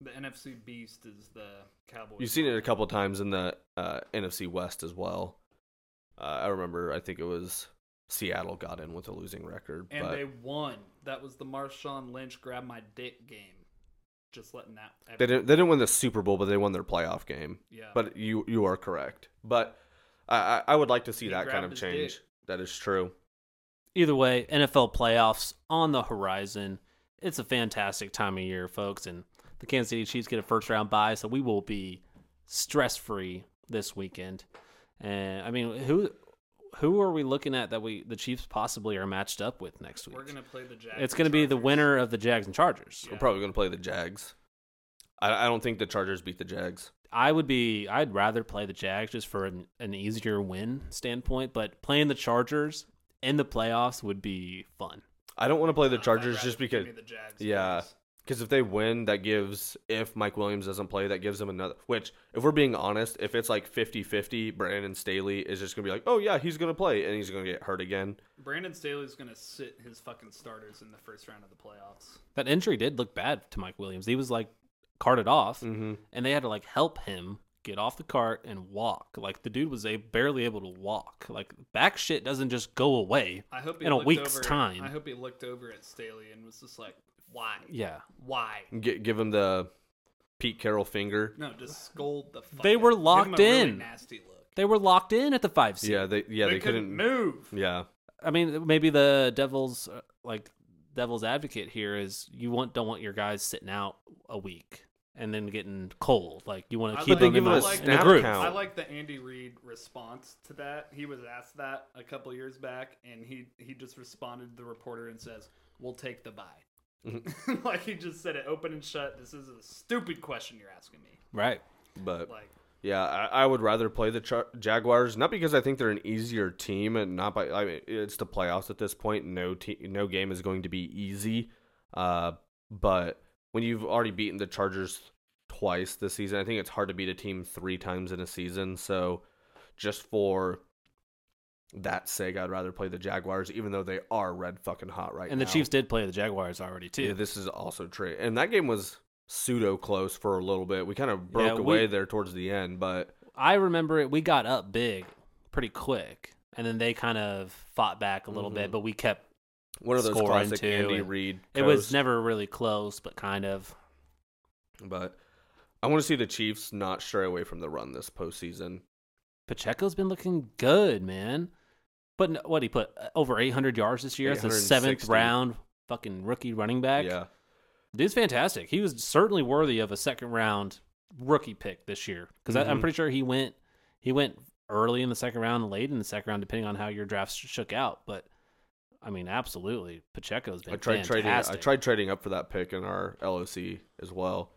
The NFC Beast is the Cowboys. You've seen it a couple times in the uh, NFC West as well. Uh, I remember, I think it was Seattle got in with a losing record, and but they won. That was the Marshawn Lynch grab my dick game. Just letting that. they didn't. They didn't win the Super Bowl, but they won their playoff game. Yeah. But you you are correct. But I I, I would like to see He that kind of change. dick. That is true. Either way, NFL playoffs on the horizon. It's a fantastic time of year, folks, and the Kansas City Chiefs get a first round bye, so we will be stress free this weekend. And I mean, who who are we looking at that we the Chiefs possibly are matched up with next week? We're gonna play the Jags. it's going to be the winner of the Jags and Chargers. We're probably going to play the Jags. I, I don't think the Chargers beat the Jags. I would be. I'd rather play the Jags just for an, an easier win standpoint, but playing the Chargers in the playoffs would be fun. I don't want to play the Chargers rather just give because. me the Jags Yeah. Because if they win, that gives, if Mike Williams doesn't play, that gives them another. Which, if we're being honest, if it's like 50 50, Brandon Staley is just going to be like, oh, yeah, he's going to play, and he's going to get hurt again. Brandon Staley's gonna sit his fucking starters in the first round of the playoffs. That injury did look bad to Mike Williams. He was like carted off, Mm-hmm. and they had to like help him get off the cart and walk. Like the dude was a barely able to walk. Like back shit doesn't just go away. I hope he In a week's over, time. I hope he looked over at Staley and was just like, "Why? Yeah, Why? G- give him the Pete Carroll finger. No, just scold the fuck." They were of. Give him locked a really in. nasty look. they were locked in at the five seed. Yeah, they yeah they, they, couldn't, couldn't. move. Yeah, I mean, maybe the devil's uh, like devil's advocate here is you want don't want your guys sitting out a week and then getting cold. Like you want to keep like- them in, I the, like in the group. count. I like the Andy Reid response to that. He was asked that a couple years back, and he he just responded to the reporter and says, "We'll take the bye." Mm-hmm. like he just said it open and shut. This is a stupid question you're asking me. Right. but Like, yeah, I, I would rather play the Char- Jaguars not because I think they're an easier team, and not by I mean it's the playoffs at this point. No te- no game is going to be easy. Uh, but when you've already beaten the Chargers twice this season, I think it's hard to beat a team three times in a season. So just for that sake, I'd rather play the Jaguars, even though they are red fucking hot right And now. And the Chiefs did play the Jaguars already too. Yeah, this is also true. And that game was pseudo close for a little bit. We kind of broke Yeah, we- away there towards the end, but I remember it. We got up big, pretty quick, and then they kind of fought back a little Mhm. bit, but we kept. One of those classic too, Andy and Reid. It was never really close, but kind of. But I want to see the Chiefs not stray away from the run this postseason. Pacheco's been looking good, man. But what he put uh, over 800 yards this year as the seventh round fucking rookie running back. Yeah, Dude's fantastic. He was certainly worthy of a second round rookie pick this year because I'm Mhm. pretty sure he went he went early in the second round late in the second round, depending on how your drafts shook out. But I mean, absolutely, Pacheco's been I tried trading. I tried trading up for that pick in our LOC as well.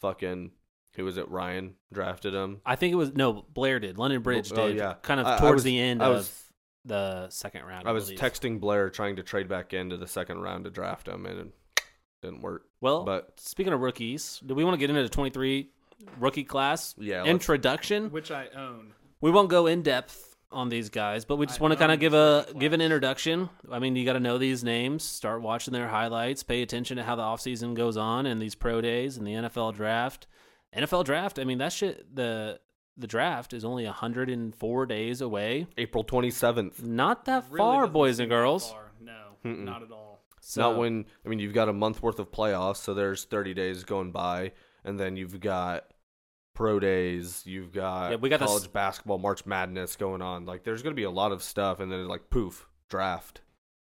Fucking who was it? Ryan drafted him. I think it was no Blair did. London Bridge Oh, did. yeah. kind of I- I towards was- the end I of was- the second round. I, I was believe. texting Blair trying to trade back into the second round to draft him, and it didn't work. Well, but- speaking of rookies, do we want to get into the 23 rookie class Yeah, introduction? which I own. We won't go in depth on these guys, but we just I want to kind of give a rookie give an introduction. I mean, you got to know these names, start watching their highlights, pay attention to how the offseason goes on and these pro days and the NFL draft. NFL draft, I mean, that shit the the draft is only 104 days away. April twenty seventh. Not that Really far, boys and girls. No, Mm-mm. not at all. So, Not when I mean you've got a month worth of playoffs, so there's 30 days going by, and then you've got pro days, you've got, Yeah, we got this- college basketball, March Madness going on. Like there's going to be a lot of stuff, and then like poof, draft.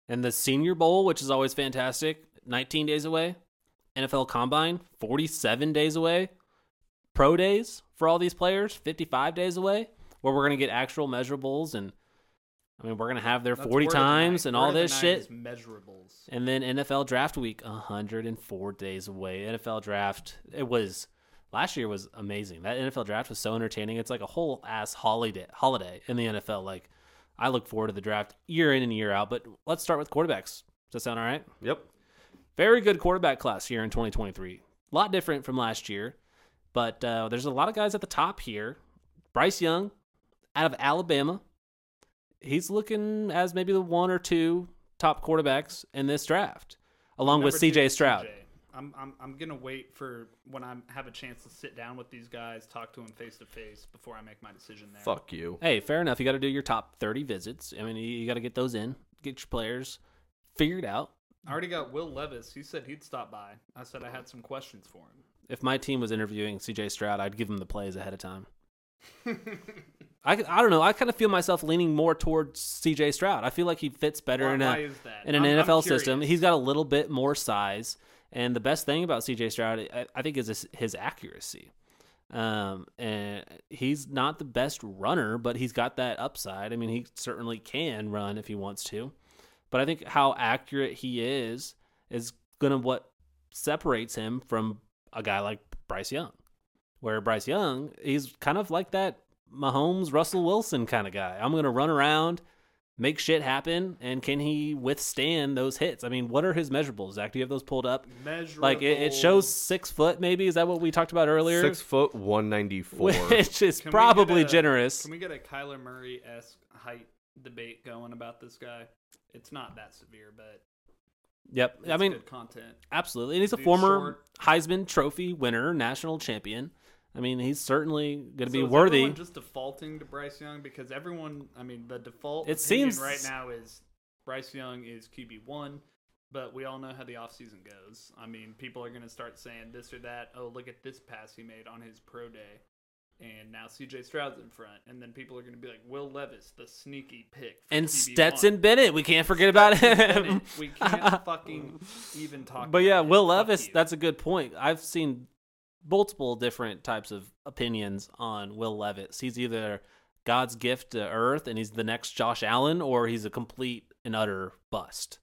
And the Senior Bowl, which is always fantastic, 19 days away. NFL Combine, 47 days away. Pro days for all these players, 55 days away, where we're going to get actual measurables. And I mean, we're going to have their That's 40 word of the times and Word all this shit. measurables. And then NFL Draft Week, 104 days away. NFL Draft, it was last year was amazing. That NFL Draft was so entertaining. It's like a whole ass holiday holiday in the NFL. Like I look forward to the draft year in and year out. But let's start with quarterbacks. Does that sound all right? Yep. Very good quarterback class here in 2023. A lot different from last year, but uh, there's a lot of guys at the top here. Bryce Young, out of Alabama, he's looking as maybe the one or two top quarterbacks in this draft, along with Number two C.J. is Stroud. CJ. I'm, I'm, I'm gonna wait for when I have a chance to sit down with these guys, talk to them face to face before I make my decision there. Fuck you. Hey, fair enough. You got to do your top 30 visits. I mean, you, you got to get those in, get your players figured out. I already got Will Levis. He said he'd stop by. I said I had some questions for him. If my team was interviewing CJ Stroud, I'd give him the plays ahead of time. I, I don't know. I kind of feel myself leaning more towards CJ Stroud. I feel like he fits better Why, in a in an I'm- I'm NFL system. He's got a little bit more size, and the best thing about CJ Stroud, I, I think, is his, his accuracy. Um, and he's not the best runner, but he's got that upside. I mean, he certainly can run if he wants to. But I think how accurate he is is gonna what separates him from a guy like Bryce Young. Where Bryce Young, he's kind of like that Mahomes, Russell Wilson kind of guy. I'm gonna run around, make shit happen, and can he withstand those hits? I mean, what are his measurables? Zach, do you have those pulled up? Measurable. Like it, it shows six foot, maybe. Is that what we talked about earlier? Six foot one ninety four. Which is Can probably a- generous. Can we get a Kyler Murray esque height debate going about this guy? It's not that severe, but Yep. it's I mean, good content. absolutely. And he's a Dude's former short. Heisman Trophy winner, national champion. I mean, he's certainly going to So be worthy. just defaulting to Bryce Young because everyone, I mean, the default It seems- right now is Bryce Young is QB one, but we all know how the offseason goes. I mean, people are going to start saying this or that. Oh, look at this pass he made on his pro day, and now C.J. Stroud's in front, and then people are going to be like Will Levis, the sneaky pick, for and QB1. Stetson Bennett, we can't forget about him. Bennett, we can't fucking even talk. But yeah, Will. Fuck Levis, you. that's a good point. I've seen multiple different types of opinions on Will Levis. He's either God's gift to earth and he's the next Josh Allen, or he's a complete and utter bust.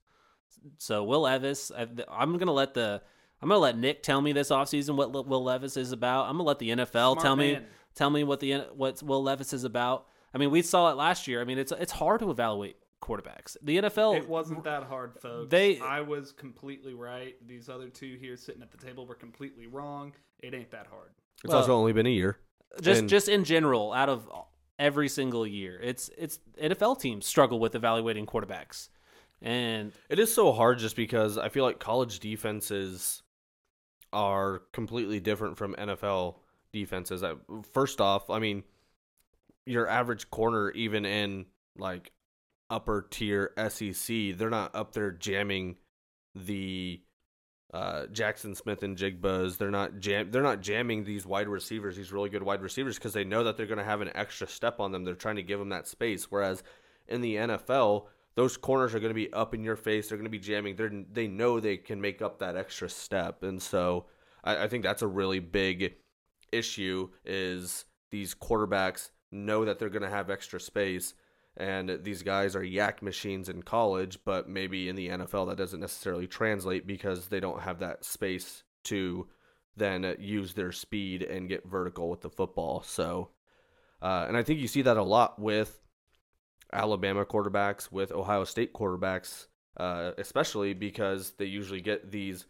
So Will Levis, I'm gonna let the I'm gonna let Nick tell me this offseason what Will Levis is about. I'm gonna let the NFL Smart tell me tell me what the what Will Levis is about. I mean, we saw it last year. I mean, it's it's hard to evaluate quarterbacks. The NFL It wasn't that hard, folks. They- I was completely right. These other two here sitting at the table were completely wrong. It ain't that hard. It's Well- also only been a year. just And- just in general out of every single year it's it's nfl teams struggle with evaluating quarterbacks and It is so hard just because I feel like college defenses are completely different from NFL defenses. I- First off, I mean, your average corner, even in like upper tier SEC, they're not up there jamming the uh, Jaxon Smith-Njigbas. They're not jam. They're not jamming these wide receivers, these really good wide receivers, because they know that they're going to have an extra step on them. They're trying to give them that space. Whereas in the NFL, those corners are going to be up in your face. They're going to be jamming. They they know they can make up that extra step, and so I, I think that's a really big issue. Is these quarterbacks know that they're going to have extra space, and these guys are YAC machines in college, but maybe in the NFL that doesn't necessarily translate because they don't have that space to then use their speed and get vertical with the football. So, uh, and I think you see that a lot with Alabama quarterbacks, with Ohio State quarterbacks, uh, especially because they usually get these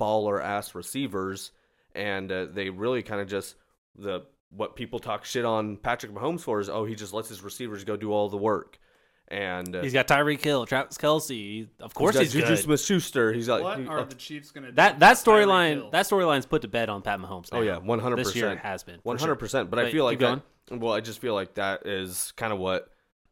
baller ass receivers, and uh, they really kind of just the what people talk shit on Patrick Mahomes for is oh he just lets his receivers go do all the work, and uh, he's got Tyreek Hill, Travis Kelce. Of course, got he's, Juju good. Smith Schuster. He's like What he- are uh, the Chiefs going to do? That that storyline that storyline's put to bed on Pat Mahomes. Oh yeah, one hundred This year percent. has been for One sure. hundred percent. But I feel like that. Well, I just feel like that is kind of what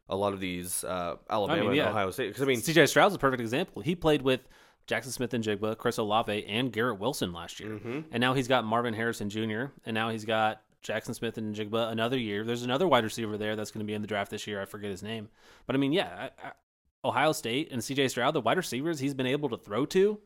a lot of these uh, Alabama yeah. and Ohio State. Because I mean, CJ Stroud's a perfect example. He played with Jaxon Smith-Njigba, Chris Olave, and Garrett Wilson last year. Mm-hmm. And now he's got Marvin Harrison Jr. And now he's got Jaxon Smith-Njigba another year. There's another wide receiver there that's going to be in the draft this year. I forget his name, but I mean, yeah, I, I, Ohio State and C.J. Stroud, the wide receivers he's been able to throw to,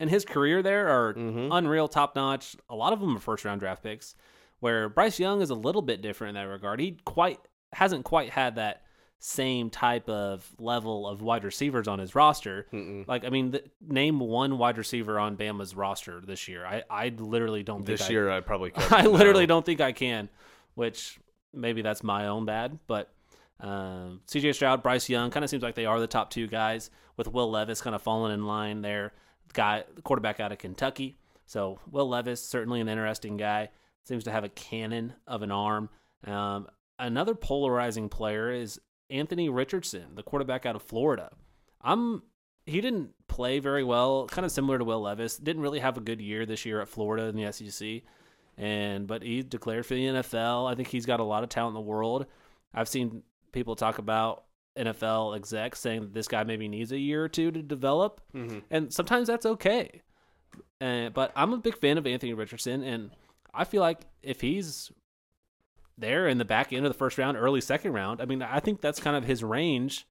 in his career there are Mhm. unreal, top notch. A lot of them are first round draft picks. Where Bryce Young is a little bit different in that regard. He quite hasn't quite had that same type of level of wide receivers on his roster. Mm-mm. Like, I mean, the, name one wide receiver on Bama's roster this year. I, I literally don't think This I, year, I probably could. I literally don't think I can, which maybe that's my own bad. But um, CJ Stroud, Bryce Young kind of seems like they are the top two guys, with Will Levis kind of falling in line there. Guy, quarterback out of Kentucky. So Will Levis certainly an interesting guy. Seems to have a cannon of an arm. Um, another polarizing player is Anthony Richardson, the quarterback out of Florida. I'm he didn't play very well, kind of similar to Will Levis. Didn't really have a good year this year at Florida in the SEC, and but he declared for the NFL. I think he's got a lot of talent in the world. I've seen people talk about NFL execs saying that this guy maybe needs a year or two to develop, Mhm. and sometimes that's okay. Uh, but I'm a big fan of Anthony Richardson, and I feel like if he's there in the back end of the first round, early second round, I mean, I think that's kind of his range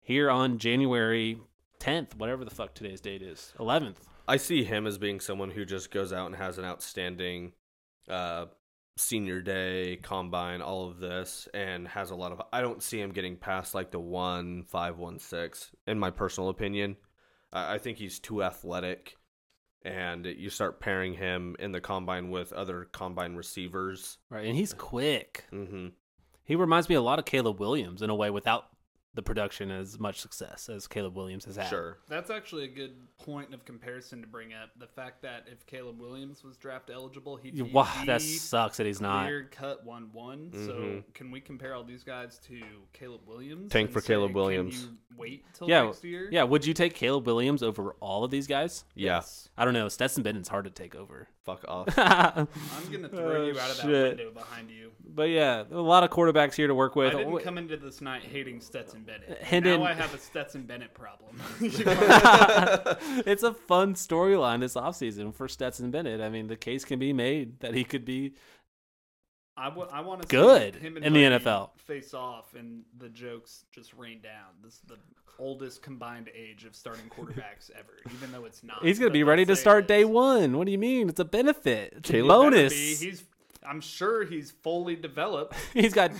here on January 10th, whatever the fuck today's date is, 11th. I see him as being someone who just goes out and has an outstanding uh, senior day, combine, all of this, and has a lot of. I don't see him getting past like the one five one six. In my personal opinion, I think he's too athletic, and you start pairing him in the combine with other combine receivers. Right, and he's quick. hmm He reminds me a lot of Caleb Williams in a way without the production as much success as Caleb Williams has had. Sure. That's actually a good point of comparison to bring up. The fact that if Caleb Williams was draft eligible, he'd be Wow, that sucks that he's not. clear cut one one. So Mhm. can we compare all these guys to Caleb Williams? Tank for say, Caleb can Williams. you wait till Yeah, next year. Yeah, would you take Caleb Williams over all of these guys? Yeah. Yes. I don't know. Stetson Bennett's hard to take over. Fuck off. I'm gonna throw Oh, you out of that shit. window behind you. But yeah, a lot of quarterbacks here to work with. I didn't come into this night hating Stetson Bennett. Uh, Hendon- Now I have a Stetson Bennett problem. it's a fun storyline this offseason for Stetson Bennett. I mean, the case can be made that he could be I want to Good him and in the NFL. face off and the jokes just rain down. This is the oldest combined age of starting quarterbacks ever, even though it's not. He's going to be ready to start day one. What do you mean? It's a benefit. It's a bonus. He's. I'm sure he's fully developed. he's got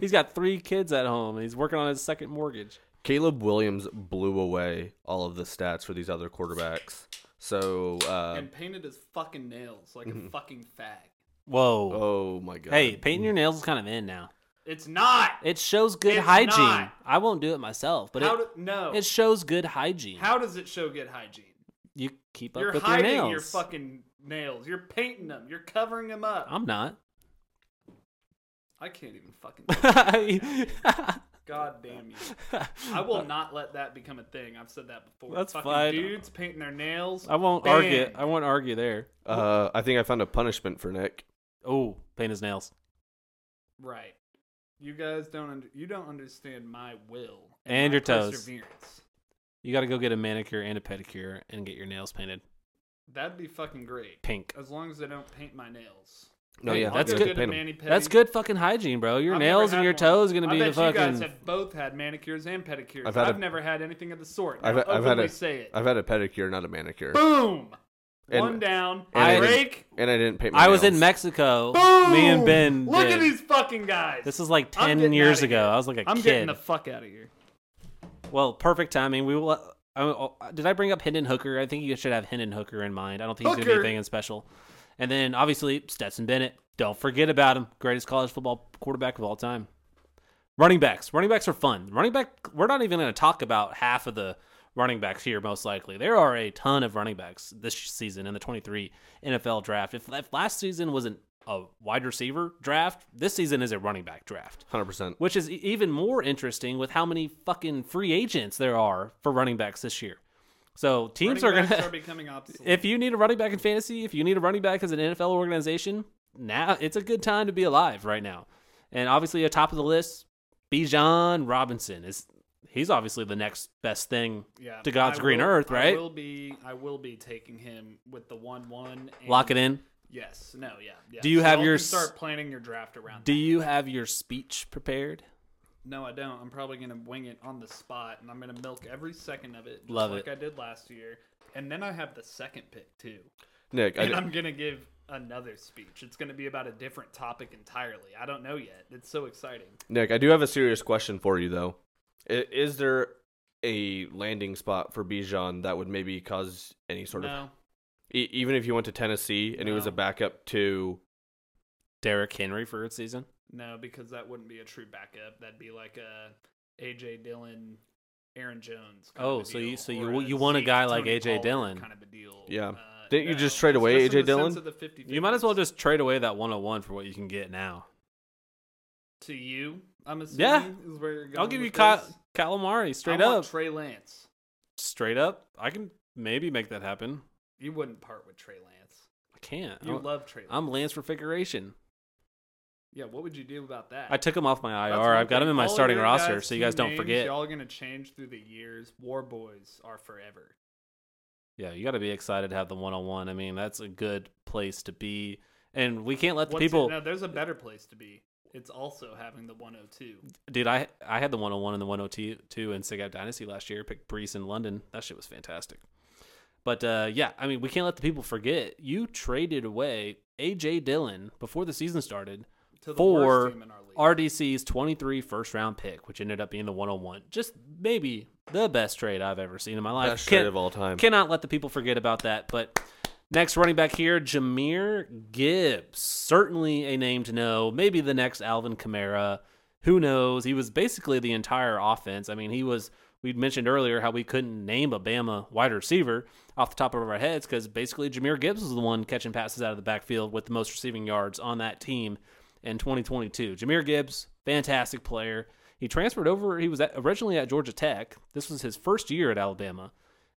he's got three kids at home and he's working on his second mortgage. Caleb Williams blew away all of the stats for these other quarterbacks. So, uh, and painted his fucking nails like a fucking fag. Whoa. oh my god. hey, painting your nails is kind of in now. It's not. It shows good It's hygiene. not. I won't do it myself, but How it, do, no. it shows good hygiene. How does it show good hygiene? you keep up You're with your hiding nails. your fucking nails. You're painting them. You're covering them up. I'm not. I can't even fucking. That's God damn you. I will not let that become a thing. I've said that before. That's fucking fine. Dudes painting their nails. I won't Banned. argue. I won't argue there. Uh, I think I found a punishment for Nick. Oh, paint his nails. Right. You guys don't under, you don't understand my will And my your toes. Perseverance. You got to go get a manicure and a pedicure and get your nails painted That'd be fucking great. pink. As long as I don't paint my nails. No, yeah, that's go good. a Paint. That's good fucking hygiene, bro. Your I've nails and your had one. toes going to be the fucking. You guys have both had manicures and pedicures. I've I've, a- never had anything of the sort. I've- Now, I've had openly a- say it. I've had a pedicure, not a manicure, Boom. And- One down. and I break. and I didn't paint. My I was in. Mexico. Boom. Me and Ben. Look did. at these fucking guys. This is like ten years ago. I was like a I'm kid. I'm getting the fuck out of here. Well, perfect timing. We will. Oh, did I bring up Hendon Hooker? I think you should have Hendon Hooker in mind. I don't think he's going to Hooker. be anything special. And then obviously Stetson Bennett. Don't forget about him. Greatest college football quarterback of all time. Running backs. Running backs are fun. Running back. We're not even going to talk about half of the running backs here. Most likely, there are a ton of running backs this season in the 23 NFL draft. If, if last season wasn't a wide receiver draft, this season is a running back draft Hundred percent. which is even more interesting with how many fucking free agents there are for running backs this year. So teams Running are gonna. becoming obsolete. if you need a running back in fantasy, if you need a running back as an NFL organization, now it's a good time to be alive right now. And obviously, at top of the list, Bijan Robinson is he's obviously the next best thing. Yeah, To God's I green earth, right? I will be. I will be taking him with the one-one. Lock it in. Yes. No. Yeah. yeah. Do you So have your start planning your draft around? Do that. you have your speech prepared? No, I don't. I'm probably gonna wing it on the spot, and I'm gonna milk every second of it, just Love like it. I did last year. And then I have the second pick too, Nick, I, and I'm gonna give another speech. It's gonna be about a different topic entirely. I don't know yet. It's so exciting. Nick, I do have a serious question for you though. Is there a landing spot for Bijan that would maybe cause any sort of no, e- even if you went to Tennessee and he was a backup to Derrick Henry for a season. no, because that wouldn't be a true backup. That'd be like a AJ Dillon, Aaron Jones. kind Oh, of a so you- deal, so you- you want a Zeke, guy like Tony A.J. Pollard Dillon. kind of a deal. Yeah. Uh, Didn't you just trade away just in A.J. the sense Dillon? of the 50 You might as well just trade away that 101 for what you can get now. to you. I'm assuming Yeah. is where you're going. I'll give you with Ky- this. Calamari straight I want up. Trey Lance. straight up. I can maybe make that happen. You wouldn't part with Trey Lance. I can't. You I'm, love Trey Lance. I'm Lance for figuration. yeah, what would you do about that? I took him off my IR. I've got him in my starting roster, so you guys don't names, forget. Y'all are gonna change through the years. War boys are forever. Yeah, you got to be excited to have the 101. I mean, that's a good place to be. And we can't let the What's it- people. No, there's a better place to be. It's also having the 102. Dude, I I had the 101 and the 102 in Sig Out Dynasty last year. Picked Breece in London. That shit was fantastic. But uh, yeah, I mean, we can't let the people forget. You traded away AJ Dillon before the season started To the for worst team in our. RDC's 23 first round pick, which ended up being the 101. Just maybe the best trade I've ever seen in my life. best Can't- trade of all time. Cannot let the people forget about that. But next running back here, Jahmyr Gibbs. Certainly a name to know. Maybe the next Alvin Kamara. Who knows? He was basically the entire offense. I mean, he was. We mentioned earlier how we couldn't name a Bama wide receiver off the top of our heads because basically Jahmyr Gibbs was the one catching passes out of the backfield with the most receiving yards on that team in 2022. Jahmyr Gibbs, fantastic player. He transferred over. He was at, originally at Georgia Tech. This was his first year at Alabama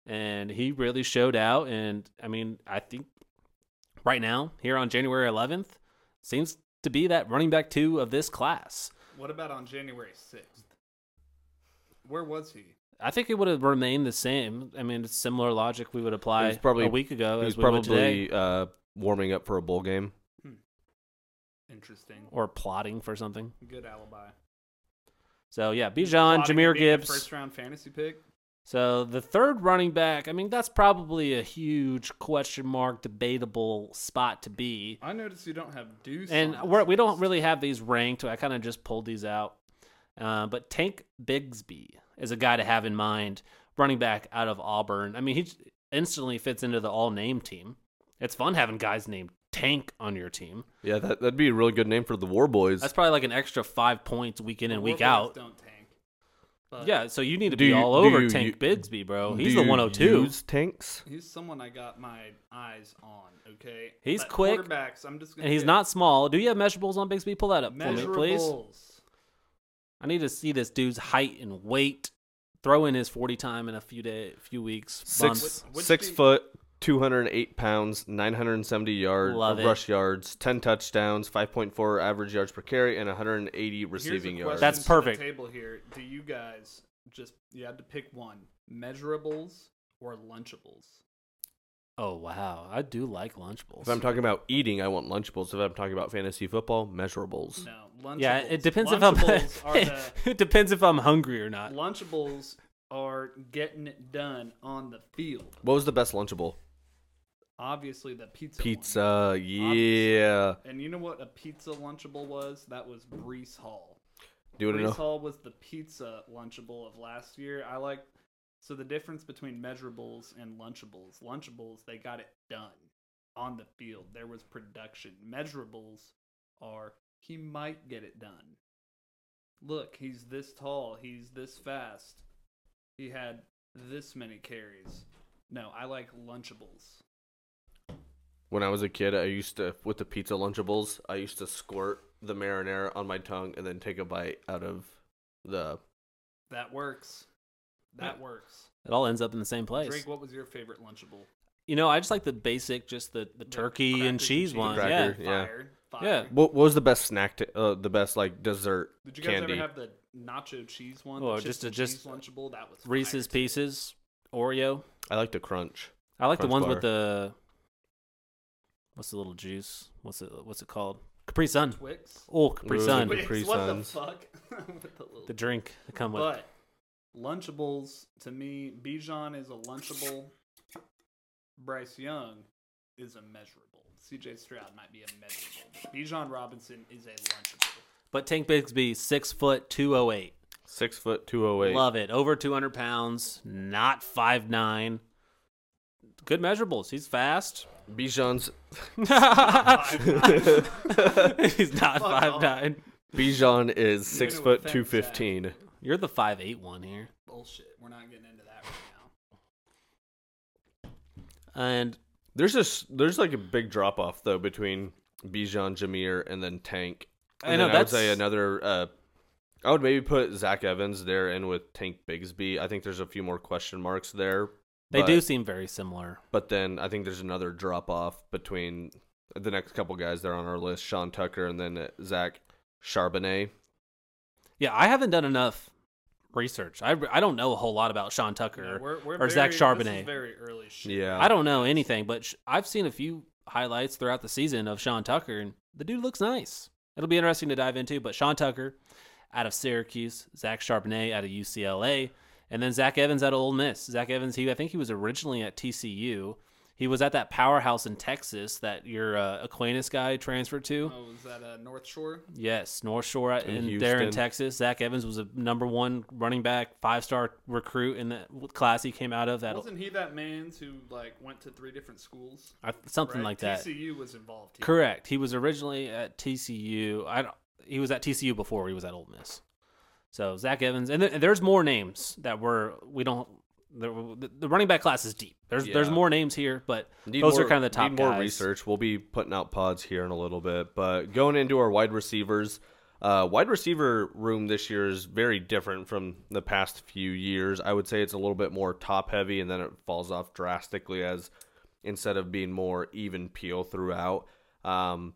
and he really showed out. And I mean, I think right now, here on January 11th, seems to be that running back two of this class. What about on January 6th? Where was he? I think it would have remained the same. I mean, it's similar logic we would apply He was probably- a week ago he was we probably uh, warming up for a bowl game. Interesting. or plotting for something. Good alibi. So yeah, Bijan, Plotting Jahmyr on being a Gibbs. First round fantasy pick. So the third running back, I mean, that's probably a huge question mark, debatable spot to be. I noticed you don't have Deuce. and we're, we don't really have these ranked. I kind of just pulled these out. Uh, but Tank Bigsby is a guy to have in mind, running back out of Auburn. I mean, he instantly fits into the all name team. It's fun having guys named Tank on your team. Yeah, that, that'd be a really good name for the War Boys. That's probably like an extra five points week in The and War week Boys out. Don't tank. But Yeah, so you need to be you- all over you- Tank you- Bigsby, bro. Do He's the you 102. Use tanks. He's someone I got my eyes on. Okay. He's But quick, Quarterbacks. I'm just. Gonna And he's get not small. Do you have measurables on Bigsby? Pull that up for me, please. Measurables. I need to see this dude's height and weight. Throw in his 40 time in a few day, few weeks, Six months. Which- which six foot, two hundred eight pounds, nine hundred seventy yards Love rush yards, ten touchdowns, five point four average yards per carry, and one hundred and eighty Here's a receiving yards. That's to the perfect. table here. Do you guys just you had to pick one? Measurables or Lunchables? Oh wow, I do like Lunchables. If I'm talking about eating, I want Lunchables. If I'm talking about fantasy football, measurables. No, Lunchables. yeah, it depends if I'm. The it depends if I'm hungry or not. Lunchables are getting it done on the field. What was the best Lunchable? Obviously, the pizza. one. Pizza, yeah. And you know what a pizza Lunchable was? That was Breece Hall. Do you want to Breece know? Hall was the pizza Lunchable of last year. I like so the difference between measurables and Lunchables. Lunchables they got it done on the field. There was production. Measurables are he might get it done. Look, he's this tall. He's this fast. He had this many carries. No, I like Lunchables. When I was a kid, I used to with the pizza Lunchables, I used to squirt the marinara on my tongue and then take a bite out of the. That works. That works. It all ends up in the same place. Drake, what was your favorite Lunchable? You know, I just like the basic, just the, the turkey and crackers cheese cheese. one. Cracker. Yeah. Yeah. Fire. Fire. Yeah. What, what was the best snack? To, uh, the best like dessert Did you guys candy? ever have the nacho cheese one. Oh, the just a- just cheese lunchable. That was Reese's fire, too. Pieces, Oreo. I like the crunch. I like the ones bar. with the what's the little juice? What's it? What's it called? Capri Sun. Twix. Oh, Capri Ooh, Sun. Capri Twix, what the Suns. fuck? With the little- The drink that come with. but Lunchables to me, Bijan is a Lunchable. Bryce Young is a measurable. CJ Stroud might be a measurable. Bijan Robinson is a Lunchable. But Tank Bigsby, six foot two oh eight. Six foot two oh eight. Love it. Over two hundred pounds. Not five nine. Good measurables. He's fast. Bijan's He's not Fuck five off. nine. Bijan is six gonna foot offend two You're the five eight one here. Bullshit. We're not getting into that right now. And There's just there's like a big drop off though between Bijan, Jahmyr, and then Tank. I know then I would say another. Uh, I would maybe put Zach Evans there in with Tank Bigsby. I think there's a few more question marks there. they but- do seem very similar. But then I think there's another drop off between the next couple guys that are on our list: Sean Tucker and then uh, Zach Charbonnet. Yeah, I haven't done enough research. I, I don't know a whole lot about Sean Tucker. Yeah, we're, we're or Zach Charbonnet. This is very early shit. Yeah, I don't know anything, but sh- I've seen a few highlights throughout the season of Sean Tucker, and the dude looks nice. It'll be interesting to dive into. But Sean Tucker out of Syracuse, Zach Charbonnet out of UCLA, and then Zach Evans out of Ole Miss. Zach Evans, he I think he was originally at TCU. He was at that powerhouse in Texas that your uh, Aquinas guy transferred to. Oh, is that uh, North Shore? Yes, North Shore In in, there in Texas. Zach Evans was a number one running back, five star recruit in the class he came out of. That Wasn't he that man's who like went to three different schools? I- something right? like that. TCU was involved. Here. Correct. He was originally at TCU. I don't, he was at TCU before he was at Ole Miss. So Zach Evans, and, th- and there's more names that were we don't. The, the running back class is deep. There's there's more names here, but Need those more- are kind of the top need more guys. research. We'll be putting out pods here in a little bit, but going into our wide receivers, uh, wide receiver room this year is very different from the past few years. I would say it's a little bit more top heavy, and then it falls off drastically as instead of being more even peel throughout. Um,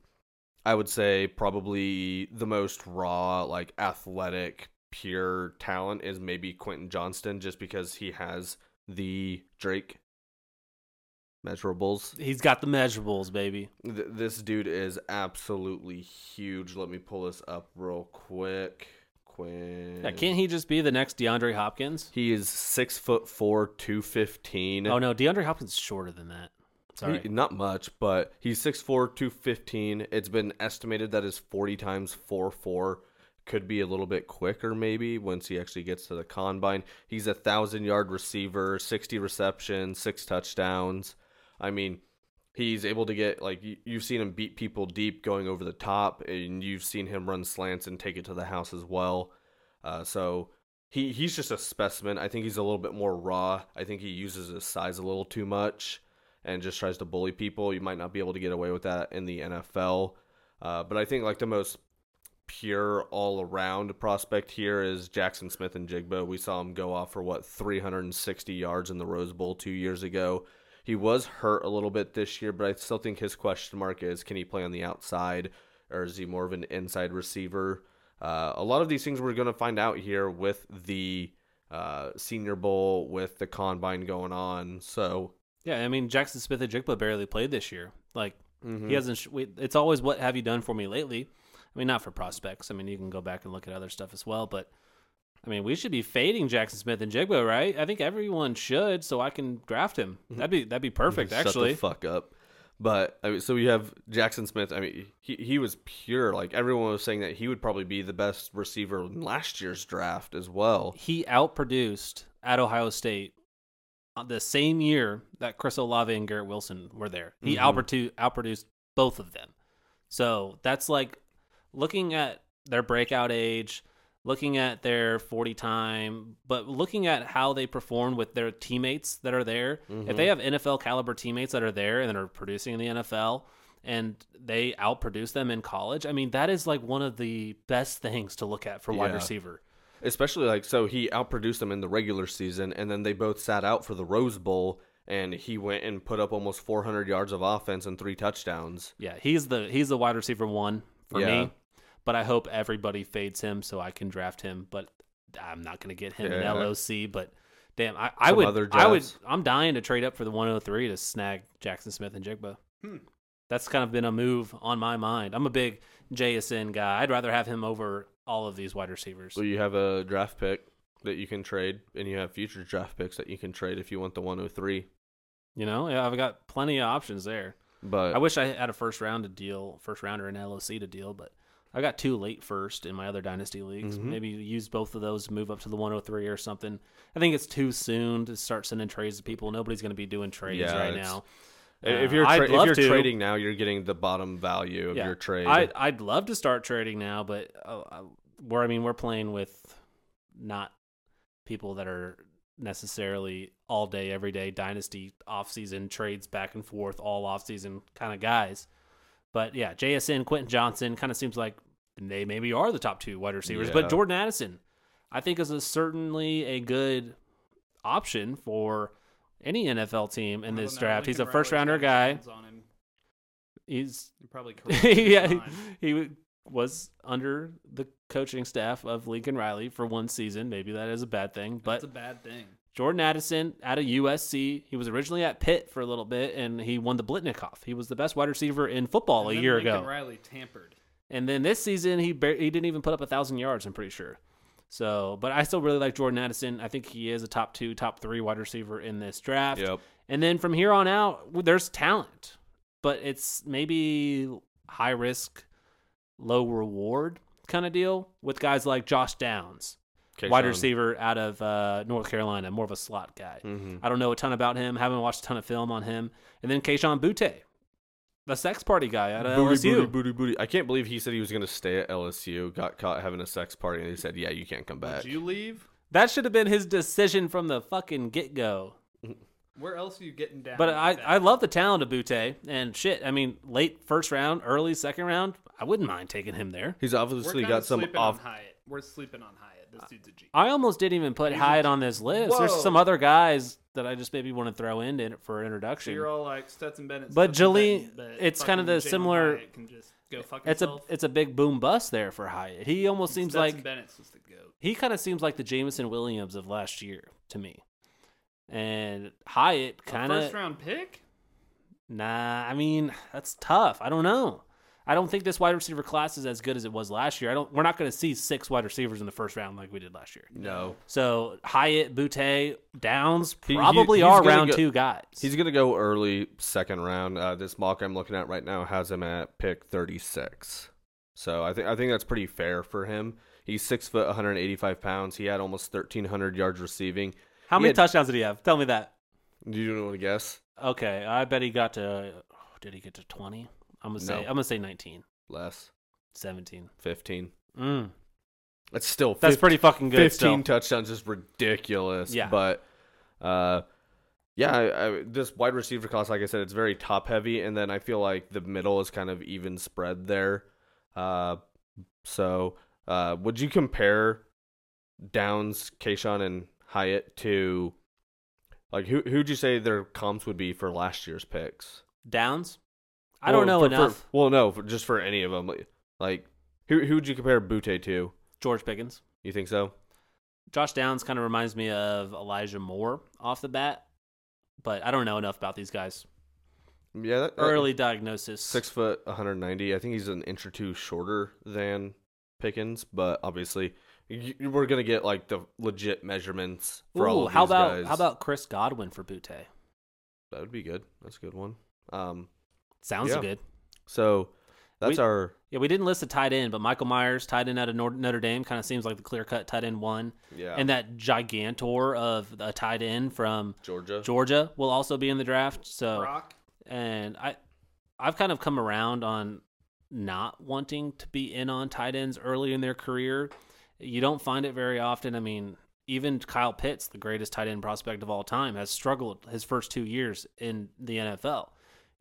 I would say probably the most raw, like athletic, pure talent is maybe Quentin Johnston, just because he has the Drake measurables. He's got the measurables, baby. Th- this dude is absolutely huge. Let me pull this up real quick. Quinn. Yeah, can't he just be the next DeAndre Hopkins? He is six foot four, two fifteen. Oh no, DeAndre Hopkins is shorter than that. Sorry. He- not much, but he's 6'4", 215. It's been estimated that his forty times four four could be a little bit quicker, maybe once he actually gets to the combine. He's a thousand yard receiver, sixty receptions, six touchdowns. I mean, he's able to get like you- you've seen him beat people deep going over the top, and you've seen him run slants and take it to the house as well. Uh, so he he's just a specimen. I think he's a little bit more raw. I think he uses his size a little too much and just tries to bully people. You might not be able to get away with that in the NFL. Uh, but I think like the most pure all around prospect here is Jaxon Smith-Njigba. We saw him go off for what 360 yards in the Rose Bowl two years ago. He was hurt a little bit this year, but I still think his question mark is can he play on the outside or is he more of an inside receiver? Uh, a lot of these things we're going to find out here with the uh, Senior Bowl, with the combine going on. So Yeah, I mean Jaxon Smith-Njigba barely played this year. Like mhm. he hasn't. Sh- we, it's always what have you done for me lately? I mean, not for prospects. I mean, you can go back and look at other stuff as well. But I mean, we should be fading Jaxon Smith-Njigba, right? I think everyone should, so I can draft him. That'd be that'd be perfect, actually. the fuck up. But I mean, so we have Jaxon Smith. I mean, he he was pure. Like everyone was saying that he would probably be the best receiver in last year's draft as well. he outproduced at Ohio State the same year that Chris Olave and Garrett Wilson were there. He Mhm. outproduced outproduced both of them. So that's like looking at their breakout age, looking at their 40 time, but looking at how they perform with their teammates that are there. If they mm-hmm. have NFL caliber teammates that are there and that are producing in the NFL and they outproduce them in college, I mean, that is like one of the best things to look at for wide Yeah. receiver. Especially like so he outproduced them in the regular season, and then they both sat out for the Rose Bowl, and he went and put up almost 400 yards of offense and three touchdowns. Yeah, he's the he's the wide receiver one for Yeah. me. But I hope everybody fades him so I can draft him. But I'm not going to get him Yeah. in LOC. But damn, I, I would, other I would, I'm dying to trade up for the 103 to snag Jaxon Smith-Njigba. Hmm. That's kind of been a move on my mind. I'm a big JSN guy. I'd rather have him over all of these wide receivers. So you have a draft pick that you can trade, and you have future draft picks that you can trade if you want the 103. You know, yeah, I've got plenty of options there. But I wish I had a first round to deal, first rounder in LOC to deal, but I got two late first in my other dynasty leagues. Mhm. Maybe use both of those to move up to the 103 or something. I think it's too soon to start sending trades to people. Nobody's going to be doing trades Yeah, right now. if Uh, you're tra- if you're to. trading now, you're getting the bottom value of Yeah. your trade. I I'd love to start trading now, but uh, uh, where I mean we're playing with not people that are necessarily all day every day dynasty off-season trades back and forth all off-season kind of guys. But yeah, JSN, Quentin Johnston kind of seems like they maybe are the top two wide receivers. Yeah. But Jordan Addison, I think, is a, certainly a good option for any NFL team in I don't this know, draft. He's a first rounder guy. on him. He's You're probably correct. yeah, mind. he was under the coaching staff of Lincoln Riley for one season. Maybe that is a bad thing, but it's a bad thing. Jordan Addison out of USC, he was originally at Pitt for a little bit, and he won the Biletnikoff. He was the best wide receiver in football And a year Lincoln ago. Riley tampered. And then this season, he bar- he didn't even put up a thousand yards. I'm pretty sure. So, but I still really like Jordan Addison. I think he is a top two, top three wide receiver in this draft. yep. And then from here on out, there's talent, but it's maybe high risk, low reward kind of deal with guys like Josh Downs, wide receiver out of uh, North Carolina, more of a slot guy. hmm I don't know a ton about him, haven't watched a ton of film on him. And then Kayshon Boutte, the sex party guy out of Booty, LSU. booty, booty, booty. I can't believe he said he was going to stay at LSU. Got caught having a sex party, and he said, "Yeah, you can't come back." Did you leave? That should have been his decision from the fucking get go. Where else are you getting down? But I, that? I love the talent of Butte and shit. I mean, late first round, early second round, I wouldn't mind taking him there. He's We're obviously kinda got some sleeping off. on Hyatt. We're sleeping on Hyatt. This dude's a G. I almost didn't even put He's a Hyatt G- on this list. There's some other guys that I just maybe want to throw in it for So introduction. you're all like Stetson Bennett. But Stetson Jalee- Bennett, but it's kind of the Jalen similar- Hyatt Can just go fuck it's a himself. it's a big boom bust there for Hyatt. He almost seems Stetson like Bennett's just a goat. he kind of seems like the Jameson Williams of last year to me. And Hyatt kind first of round pick. Nah, I mean that's tough. I don't know. I don't think this wide receiver class is as good as it was last year. I don't. We're not going to see six wide receivers in the first round like we did last year. No, So Hyatt, Boutte, Downs He- he- probably are round go- two guys. he's going to go early second round. Uh, this mock I'm looking at right now has him at pick 36. So I think I think that's pretty fair for him. He's six foot, 185 pounds. He had almost 1,300 yards receiving. How he many had- touchdowns did he have? Tell me that. Do you want to guess? Okay, I bet he got to. Did he get to twenty? I'm gonna say. I'm gonna say 19, Less, 17. 15. Mm, That's still that's 15 pretty fucking good. 15 still. touchdowns is ridiculous. Yeah. But, uh, yeah, I, I, this wide receiver class, like I said, it's very top heavy, and then I feel like the middle is kind of even spread there. Uh, so, uh, would you compare Downs, Kayshon, and Hyatt to like who who'd you say their comps would be for last year's picks? Downs. I don't know for- for- enough. well, no, for, just for any of them. Like, who who would you compare Boutte to? George Pickens. You think so? Josh Downs kind of reminds me of Elijah Moore off the bat, but I don't know enough about these guys. Yeah, that, that- Early diagnosis. Six foot, 190. I think he's an inch or two shorter than Pickens, but obviously y- we're gonna get like the legit measurements for all Ooh, of how about guys. how about Chris Godwin for Boutte? that? Would be good. That's a good one. Um, Sounds Yeah. good. so that's We- our Yeah, we didn't list a tight end, but Michael Myers, tight end out of Nor- Notre Dame, kind of seems like the clear cut tight end one. yeah. And that gigantor of a tight end from Georgia. Georgia will also be in the draft. So Brock. and I I've kind of come around on not wanting to be in on tight ends early in their career. You don't find it very often. I mean, even Kyle Pitts, the greatest tight end prospect of all time, has struggled his first two years in the NFL.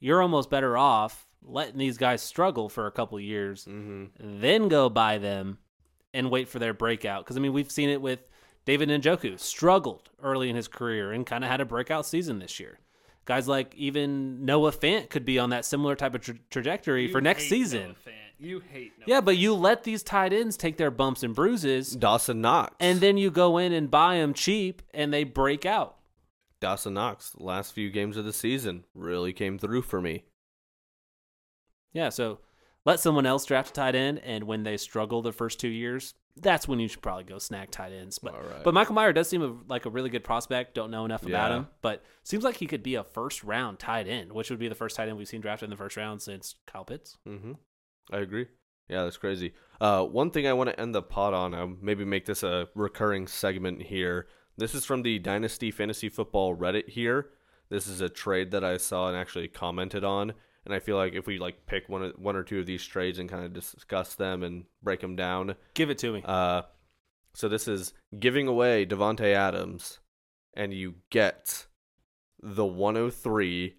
You're almost better off letting these guys struggle for a couple years, Mm-hmm. then go buy them and wait for their breakout. Because I mean, we've seen it with David Njoku, struggled early in his career and kind of had a breakout season this year. Guys like even Noah Fant could be on that similar type of tra- trajectory You for next hate season. Noah Fant. You hate Noah. Yeah, but you let these tight ends take their bumps and bruises, Dawson Knox. and then you go in and buy them cheap, and they break out. Dawson Knox, the last few games of the season, really came through for me. Yeah, so let someone else draft a tight end, and when they struggle the first two years, that's when you should probably go snag tight ends. But right. but Michael Mayer does seem a, like a really good prospect. Don't know enough about Yeah. him, but seems like he could be a first round tight end, which would be the first tight end we've seen drafted in the first round since Kyle Pitts. Mm-hmm. I agree. Yeah, that's crazy. Uh, one thing I want to end the pod on, uh, maybe make this a recurring segment here. This is from the Dynasty Fantasy Football Reddit here. This is a trade that I saw and actually commented on, and I feel like if we like pick one of, one or two of these trades and kind of discuss them and break them down. Give it to me. Uh, so this is giving away Davante Adams, and you get the 103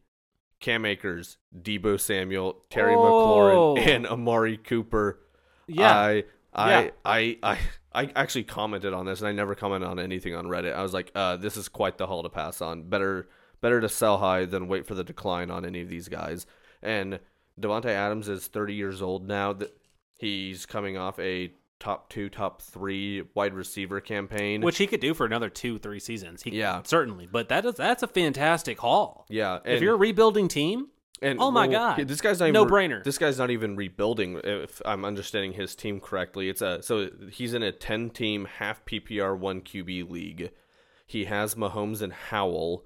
Cam Akers, Deebo Samuel, Terry Oh. McLaurin, and Amari Cooper. yeah, I I, Yeah. I I I actually commented on this, and I never commented on anything on Reddit. I was like, uh, "This is quite the haul to pass on. Better better to sell high than wait for the decline on any of these guys." And Davante Adams is 30 years old now. That he's coming off a top two, top three wide receiver campaign. which he could do for another two, three seasons. He, Yeah. certainly. But that is that's a fantastic haul. yeah, if you're a rebuilding team, And Oh my well, God. this guy's not No even, brainer. This guy's not even rebuilding. If I'm understanding his team correctly, it's a so he's in a 10 team half PPR one QB league. He has Mahomes and Howell,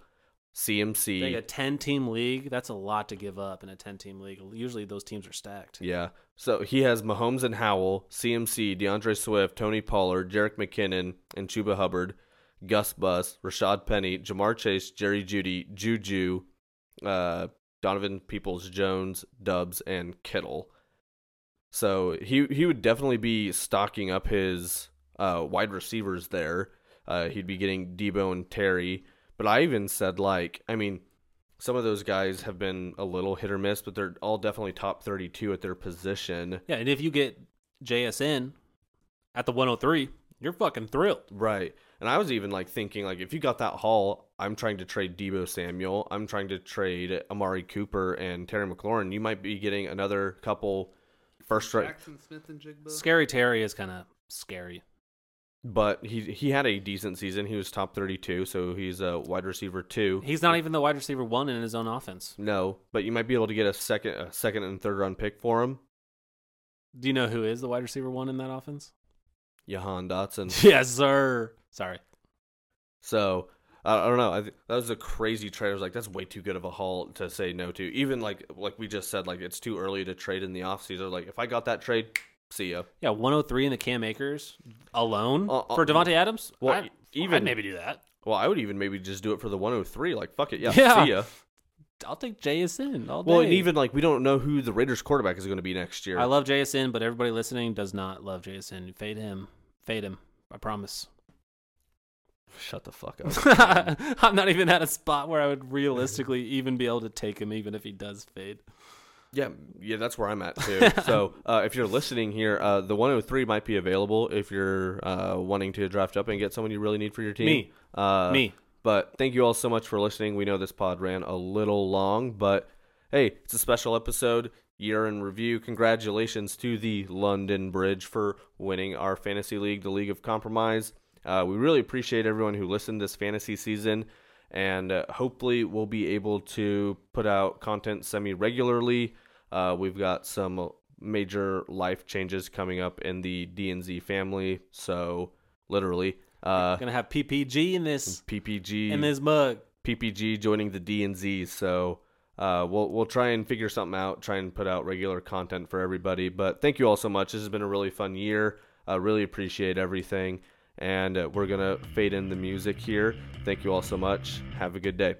CMC. like a ten team league, that's a lot to give up in a ten team league. Usually those teams are stacked. yeah, so he has Mahomes and Howell, CMC, D'Andre Swift, Tony Pollard, Jerick McKinnon, and Chuba Hubbard, Gus Bus, Rashaad Penny, Ja'Marr Chase, Jerry Jeudy, Juju, uh, Donovan Peoples Jones, Dubs, and Kittle. So he he would definitely be stocking up his uh, wide receivers there. Uh, he'd be getting Deebo and Terry. But I even said like, I mean, some of those guys have been a little hit or miss, but they're all definitely top thirty-two at their position. Yeah, and if you get JSN at the 103, you're fucking thrilled. Right. And I was even like thinking like if you got that haul, I'm trying to trade Deebo Samuel, I'm trying to trade Amari Cooper and Terry McLaurin. You might be getting another couple first round Jaxon Smith-Njigba. Scary Terry is kind of scary. but he he had a decent season. He was top 32, so he's a wide receiver 2. He's not even the wide receiver one in his own offense. No, but you might be able to get a second a second and third round pick for him. Do you know who is the wide receiver one in that offense? Jahan Dotson. yes, sir. Sorry. So I, I don't know. I th- that was a crazy trade. I was like, that's way too good of a haul to say no to. Even like like we just said, like it's too early to trade in the offseason. Like if I got that trade, see ya. Yeah, 103 in the Cam Akers alone Uh, uh, for Davante Adams. well, I, even- I'd maybe do that. Well, I would even maybe just do it for the 103. Like fuck it, yeah, Yeah. see ya. I'll take JSN all day. Well, and even like we don't know who the Raiders quarterback is going to be next year. I love JSN, but everybody listening does not love JSN. Fade him. Fade him. I promise. Shut the fuck up. I'm not even at a spot where I would realistically even be able to take him, even if he does fade. Yeah, yeah, that's where I'm at too. so uh, if you're listening here, uh, the 103 might be available if you're uh, wanting to draft up and get someone you really need for your team. Me. uh, Me. But thank you all so much for listening. We know this pod ran a little long, but hey, it's a special episode. Year in review. Congratulations to the London Bridge for winning our fantasy league, the League of Compromise. Uh, we really appreciate everyone who listened this fantasy season, and uh, hopefully we'll be able to put out content semi regularly. Uh, we've got some major life changes coming up in the DNZ family, so literally, uh, Gonna have PPG in this PPG in this mug. PPG joining the D and Z. So uh, we'll we'll try and figure something out. Try and put out regular content for everybody. But thank you all so much. This has been a really fun year. Uh, really appreciate everything. And uh, we're gonna fade in the music here. Thank you all so much. Have a good day.